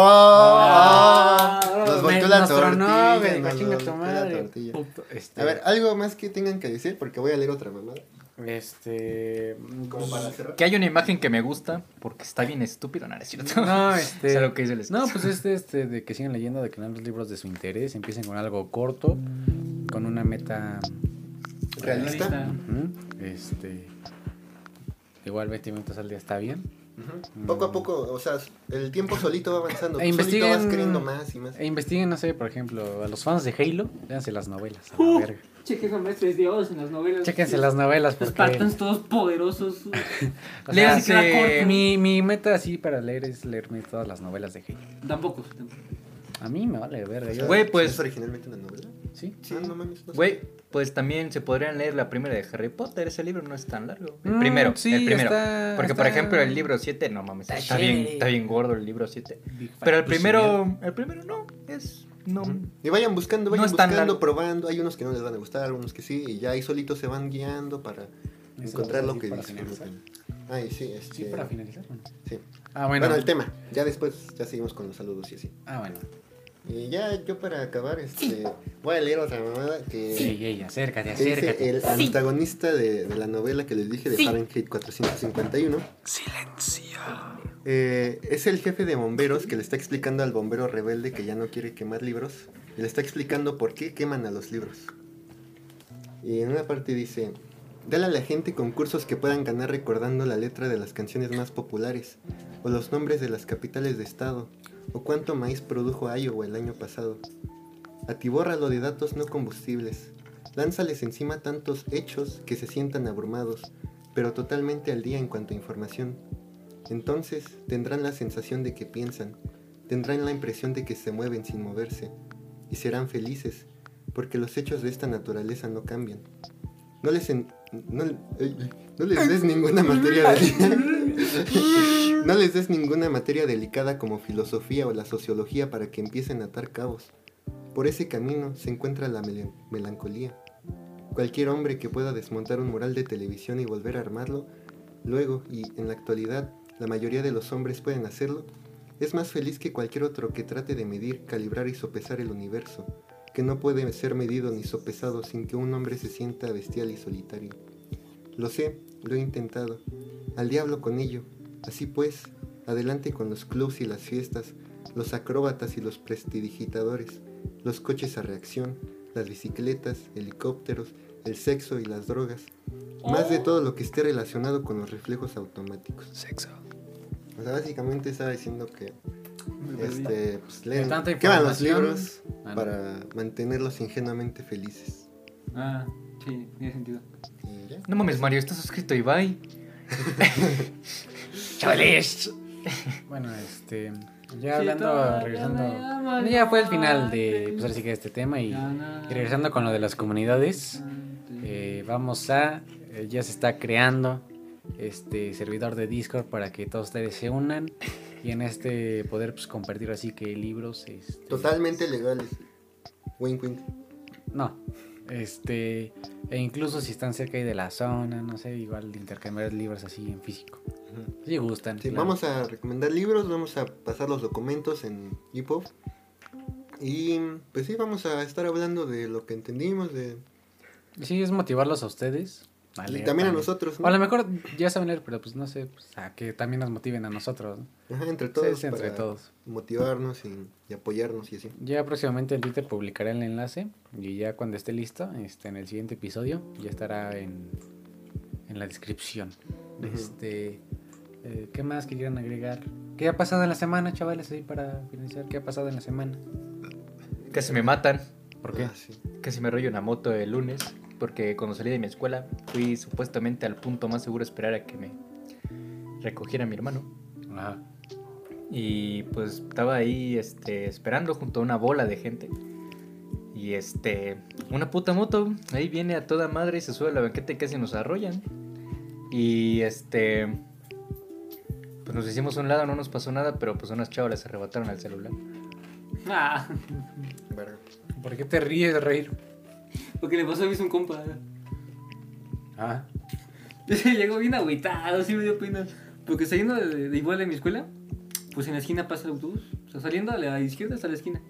Ah, nos volteó la tortilla. güey, nos tu la tortilla. Puto, este, A ver, algo más que tengan que decir, porque voy a leer otra mamada. Este. Como para cerrar. Que hay una imagen que me gusta porque está bien estúpido, no, es cierto. No, *laughs* este. Es algo que dice el No, pues este, este, de que sigan leyendo, de que lean los libros de su interés, empiecen con algo corto, con una meta ¿Realista? Este. Igual 20 minutos al día está bien. Poco a poco, o sea, el tiempo solito va avanzando. E tú solito vas investiguen- queriendo más y más. E investiguen, no sé, por ejemplo, a los fans de Halo, léanse las novelas. A la verga. Che, que maestro es Dios en las novelas. Chéquense las novelas Los porque. Spartans todos poderosos. *laughs* o sea, corto. mi, mi meta así para leer es leerme todas las novelas de Halo. Tampoco. tampoco. A mí me vale verga. yo- Güey, pues- ¿Es originalmente una novela? Sí. Sí, no mames. no sé. Güey, pues también se podrían leer la primera de Harry Potter. Ese libro no es tan largo. El Mm, primero, sí, el primero. está- Porque, por ejemplo, el libro 7, no mames, Está está, bien, está bien gordo el libro 7. Big Pero el pues, primero, el primero no, es, no. Y vayan buscando, vayan No buscando, largo. probando. Hay unos que no les van a gustar, algunos que sí. Y ya ahí solitos se van guiando para Eso encontrar lo que disfruten. Ay, sí, este... Sí, para finalizar. Bueno. sí. Ah, Bueno, bueno. el tema. Ya después, ya seguimos con los saludos y así. Ah, bueno. Y ya yo para acabar, este, voy a leer otra mamada que... Sí, ey, acércate, acércate. el antagonista de, de la novela que les dije de Fahrenheit 451. Eh, es el jefe de bomberos que le está explicando al bombero rebelde que ya no quiere quemar libros. Y le está explicando por qué queman a los libros. Y en una parte dice, dale a la gente concursos que puedan ganar recordando la letra de las canciones más populares, o los nombres de las capitales de estado, o cuánto maíz produjo Iowa el año pasado. Atibórralo de datos no combustibles. Lánzales encima tantos hechos que se sientan abrumados, pero totalmente al día en cuanto a información. Entonces tendrán la sensación de que piensan, tendrán la impresión de que se mueven sin moverse, y serán felices, porque los hechos de esta naturaleza no cambian. No les, en- no, les des ninguna materia delicada. *laughs* *laughs* no les des ninguna materia delicada como filosofía o la sociología para que empiecen a atar cabos. Por ese camino se encuentra la mel- melancolía. Cualquier hombre que pueda desmontar un mural de televisión y volver a armarlo, luego y en la actualidad la mayoría de los hombres pueden hacerlo, es más feliz que cualquier otro que trate de medir, calibrar y sopesar el universo, que no puede ser medido ni sopesado sin que un hombre se sienta bestial y solitario. Lo sé, lo he intentado. Al diablo con ello. Así pues, adelante con los clubs y las fiestas, los acróbatas y los prestidigitadores, los coches a reacción, las bicicletas, helicópteros, el sexo y las drogas. Más de todo lo que esté relacionado con los reflejos automáticos. Sexo. O sea, básicamente estaba diciendo que este, pues, leen, tanta queman los información. libros Ah, no. para mantenerlos ingenuamente felices. Ah, sí, tiene sentido. Y ya. No mames, Mario, estás suscrito a Ibai. *laughs* Chavales. Bueno, este. Ya hablando, regresando. Ya fue el final de. Pues ahora sí que este tema y, regresando con lo de las comunidades. Eh, vamos a. eh, ya se está creando este servidor de Discord para que todos ustedes se unan y en este poder pues, compartir así que libros. este, Totalmente legales. Wink, wink. No. Este. E incluso si están cerca ahí de la zona, no sé, igual de intercambiar libros así en físico. Si gustan. Sí, claro. vamos a recomendar libros, vamos a pasar los documentos en EPUB. Y pues sí, vamos a estar hablando de lo que entendimos, de... Sí, es motivarlos a ustedes. Y también a nosotros, O ¿no? a lo mejor ya saben leer, pero pues no sé, pues, a que también nos motiven a nosotros. ¿no? Ajá, entre todos. sí, entre para todos. Motivarnos y, y apoyarnos y así. Ya próximamente en Twitter publicaré el enlace y ya cuando esté listo, este, en el siguiente episodio, ya estará en, en la descripción. Este, eh, ¿Qué más que quieran agregar? ¿Qué ha pasado en la semana, chavales? Ahí para finalizar, ¿qué ha pasado en la semana? Casi me matan. ¿Por qué? Ah, sí. Casi me rollo una moto el lunes. Porque cuando salí de mi escuela fui supuestamente al punto más seguro a esperar a que me recogiera mi hermano. Ajá. Y pues estaba ahí este, esperando junto a una bola de gente. Y este, una puta moto, ahí viene a toda madre y se sube a la banqueta y casi nos arrollan. Y este, pues nos hicimos a un lado, no nos pasó nada, pero pues unas chavas les arrebataron el celular. Ah, Verga. ¿Por qué te ríes de reír? Porque le pasó a mí es un compa. Ah, *laughs* Llegó bien agüitado, sí me dio pena. Porque saliendo de, de igual de mi escuela, pues en la esquina pasa el autobús. O sea, saliendo a la izquierda hasta la esquina.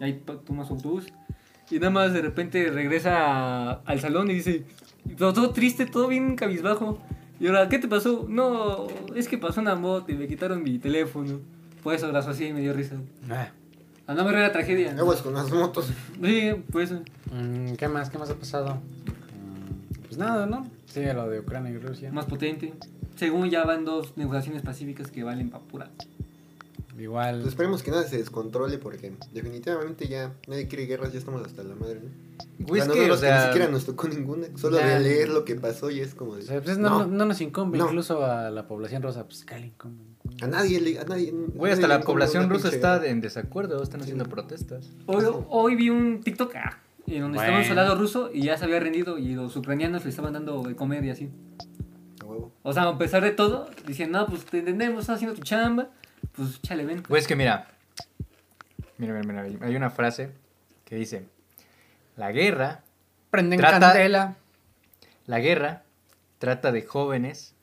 Y ahí pa- tomas autobús. Y nada más de repente regresa a- al salón y dice, pero todo triste, todo bien cabizbajo. Y ahora, ¿qué te pasó? No, es que pasó una moto y me quitaron mi teléfono. Por eso abrazó así y me dio risa. ah. A no me era tragedia. Aguas con las motos. Sí, pues eso. Mm, ¿Qué más? ¿Qué más ha pasado? Mm, Pues nada, ¿no? Sigue lo de Ucrania y Rusia. Más potente. Según ya van dos negociaciones pacíficas que valen pa' pura. Igual. Pues esperemos que nada se descontrole porque definitivamente ya nadie quiere guerras, ya estamos hasta la madre, ¿no? Güey, a es que, nosotros o que sea, ni siquiera nos tocó ninguna. Solo Ya. de leer lo que pasó y es como de... O sea, pues no, no, no, no nos incumbe, No. incluso a la población rosa, pues le incumbe. A nadie, le- a nadie... Güey, hasta nadie la población rusa pinche está en desacuerdo, están haciendo protestas. Hoy, hoy vi un TikTok ah, en donde estaba un Bueno. soldado ruso y ya se había rendido y los ucranianos le estaban dando de comer y así. A huevo. O sea, a pesar de todo, dicen, no, pues te entendemos, estás haciendo tu chamba, pues chale, ven. Güey, es que mira, mira, mira, mira, hay una frase que dice, la guerra, Prenden Trata- candela. la guerra trata de jóvenes,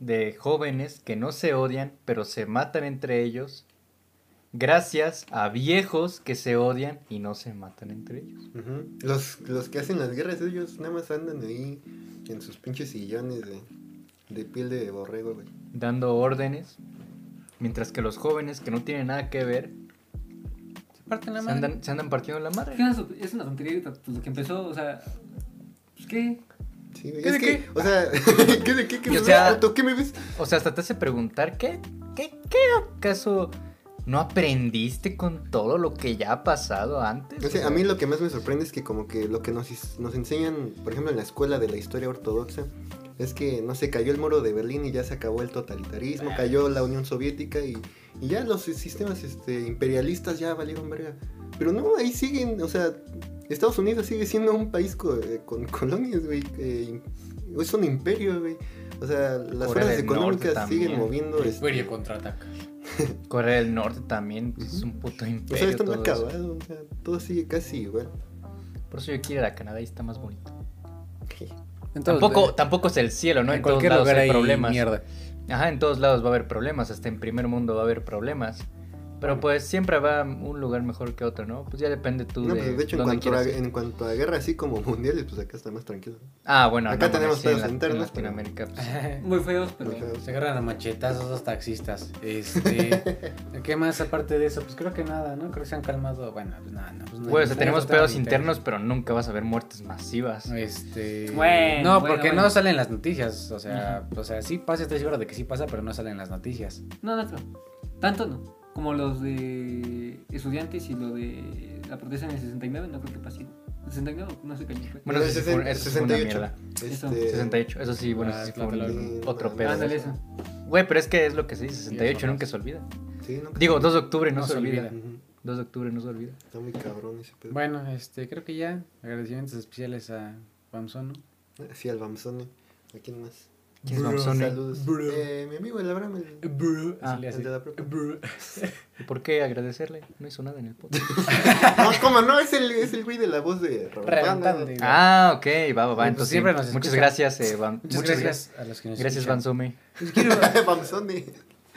de jóvenes que no se odian, pero se matan entre ellos, gracias a viejos que se odian y no se matan entre ellos. Ujú. los, los que hacen las guerras, ellos nada más andan ahí en sus pinches sillones de, de piel de borrego, güey. dando órdenes, mientras que los jóvenes que no tienen nada que ver Se parten la se madre. andan, se andan partiendo la madre. Es una- Es una tontería pues, lo que empezó, o sea, pues qué. Sí. ¿Qué es de que, qué? o sea, *laughs* ¿qué de qué? ¿Qué o sea-? ¿Qué me ves? O sea, hasta te hace preguntar, ¿qué, qué, qué acaso no aprendiste con todo lo que ya ha pasado antes? O sea, a mí lo que más me sorprende es que como que lo que nos, nos enseñan, por ejemplo, en la escuela de la historia ortodoxa, es que, no sé, cayó el muro de Berlín y ya se acabó el totalitarismo, cayó la Unión Soviética y, y ya los sistemas este, imperialistas ya valieron verga. Pero no, ahí siguen, o sea, Estados Unidos sigue siendo un país co- eh, con colonias, güey. eh, es un imperio, güey. O sea, las Corea fuerzas económicas siguen moviendo. este, Imperio contraataca. *laughs* Corea del Norte también pues, es un puto o imperio. sea, esto no ha todo eso. acabado, o sea, todo sigue casi igual. Por eso yo quiero ir a Canadá y está más bonito. En todos- Tampoco, eh, tampoco es el cielo, ¿no? en En, todos cualquier lados lugar hay hay problemas. mierda. Ajá, en todos lados va a haber problemas, hasta en primer mundo va a haber problemas. Pero pues siempre va un lugar mejor que otro, ¿no? Pues ya depende tú No, de, pues de hecho, en dónde cuanto, a, en cuanto a guerra, así como *laughs* mundiales, pues acá está más tranquilo. Ah, bueno, Acá no, tenemos sí, en pedos en internos, pero- Latinoamérica, pues, *laughs* Muy feos, pero. Muy feos. Se agarran a machetazos los taxistas. Este, *laughs* ¿Qué más aparte de eso? Pues creo que nada, ¿no? Creo que se han calmado. Bueno, pues nada, no, pues no. Güey, o sea, no tenemos pedos internos. pero nunca vas a ver muertes masivas. Este. Bueno, no, bueno, porque bueno. no salen las noticias. O sea, o sea, sí pasa, estoy seguro de que sí pasa, pero no salen las noticias. No, no, no. Tanto no. Como los de estudiantes y lo de la protesta en el 69, no creo que pase. ¿El 69? No sé qué año fue. Bueno, eso sí fue, eso sí fue una 68. mierda. Este, 68, eso sí, bueno, Ah, eso sí fue claro, un- claro. otro pedo. Ándale, eso. Güey, pero es que es lo que se dice, 68 Y eso, nunca se olvida. Sí, no, Digo, 2 de octubre no, No se, se olvida. olvida. Ujú. 2 de octubre, no se olvida. Está muy cabrón ese pedo. Bueno, este, creo que ya. Agradecimientos especiales a Bamsono. Sí, al Bamsone. ¿A quién más? ¿Quién es Bamsone? Saludos. Eh, mi amigo el Abraham, el, Ah, Así le el de la. ¿Y *laughs* por qué agradecerle? No hizo nada en el podcast. *laughs* No, ¿cómo no? Es el, es el güey de la voz de Reventando. Reventando. ah, ok, va, va, va. Pues Entonces, siempre sí. nos muchas gracias, eh, Van- Muchas, gracias a los que nos Gracias, escuchan. Bansome. Pues quiero. *laughs* Bamsone.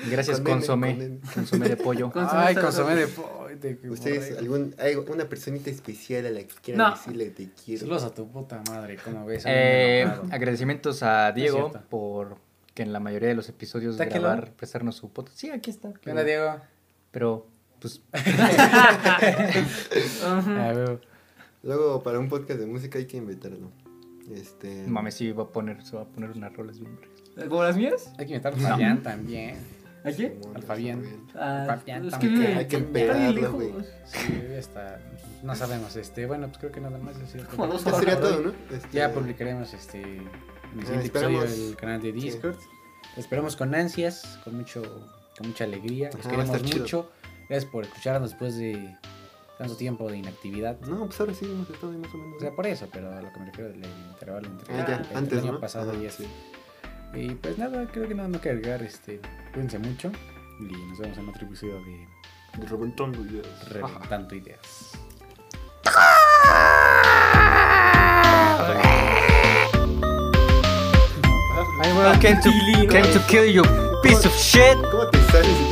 Gracias, Con N, Consome. con N. Consome de pollo. Consomé Ay, consomé de pollo. *laughs* de ¿Ustedes, algún, hay una personita especial a la que quieran No. decirle te quiero? Saludos a tu puta madre, ¿cómo ves? Eh, agradecimientos a Diego por que en la mayoría de los episodios ¿Está aquí al grabar, prestarnos su podcast. Sí, aquí está. ¿Qué onda, Diego? Pero, pues. *laughs* Luego, para un podcast de música hay que invitarlo. Este... mames, sí va a poner, se va a poner unas rolas bien. ¿Como las mías? Hay que invitar a Fabián también. ¿A quién? Simón, Al Fabián. Ah, Fabián es que Hay que lejos. güey. Sí, está. No sabemos, este. Bueno, pues creo que nada más. Es cierto. Como dos horas sería todo. ¿no? Este, Ya publicaremos este. En el siguiente esperamos. episodio del canal de Discord. Lo esperamos con ansias, con mucho, con mucha alegría. A queremos estar chido. mucho. Gracias por escucharnos después de tanto tiempo de inactividad. No, pues ahora sí hemos estado ahí más o menos. O sea, por eso, pero a lo que me refiero del intervalo entre Ah, ya, el antes, año ¿no? pasado Ajá, y este. Y pues nada, creo que nada más que agregar. Este, cuídense mucho y nos vemos en otro episodio de Reventando ideas. Reventando Ideas. I well, came to, came to kill you, piece of shit. ¿Cómo te sales?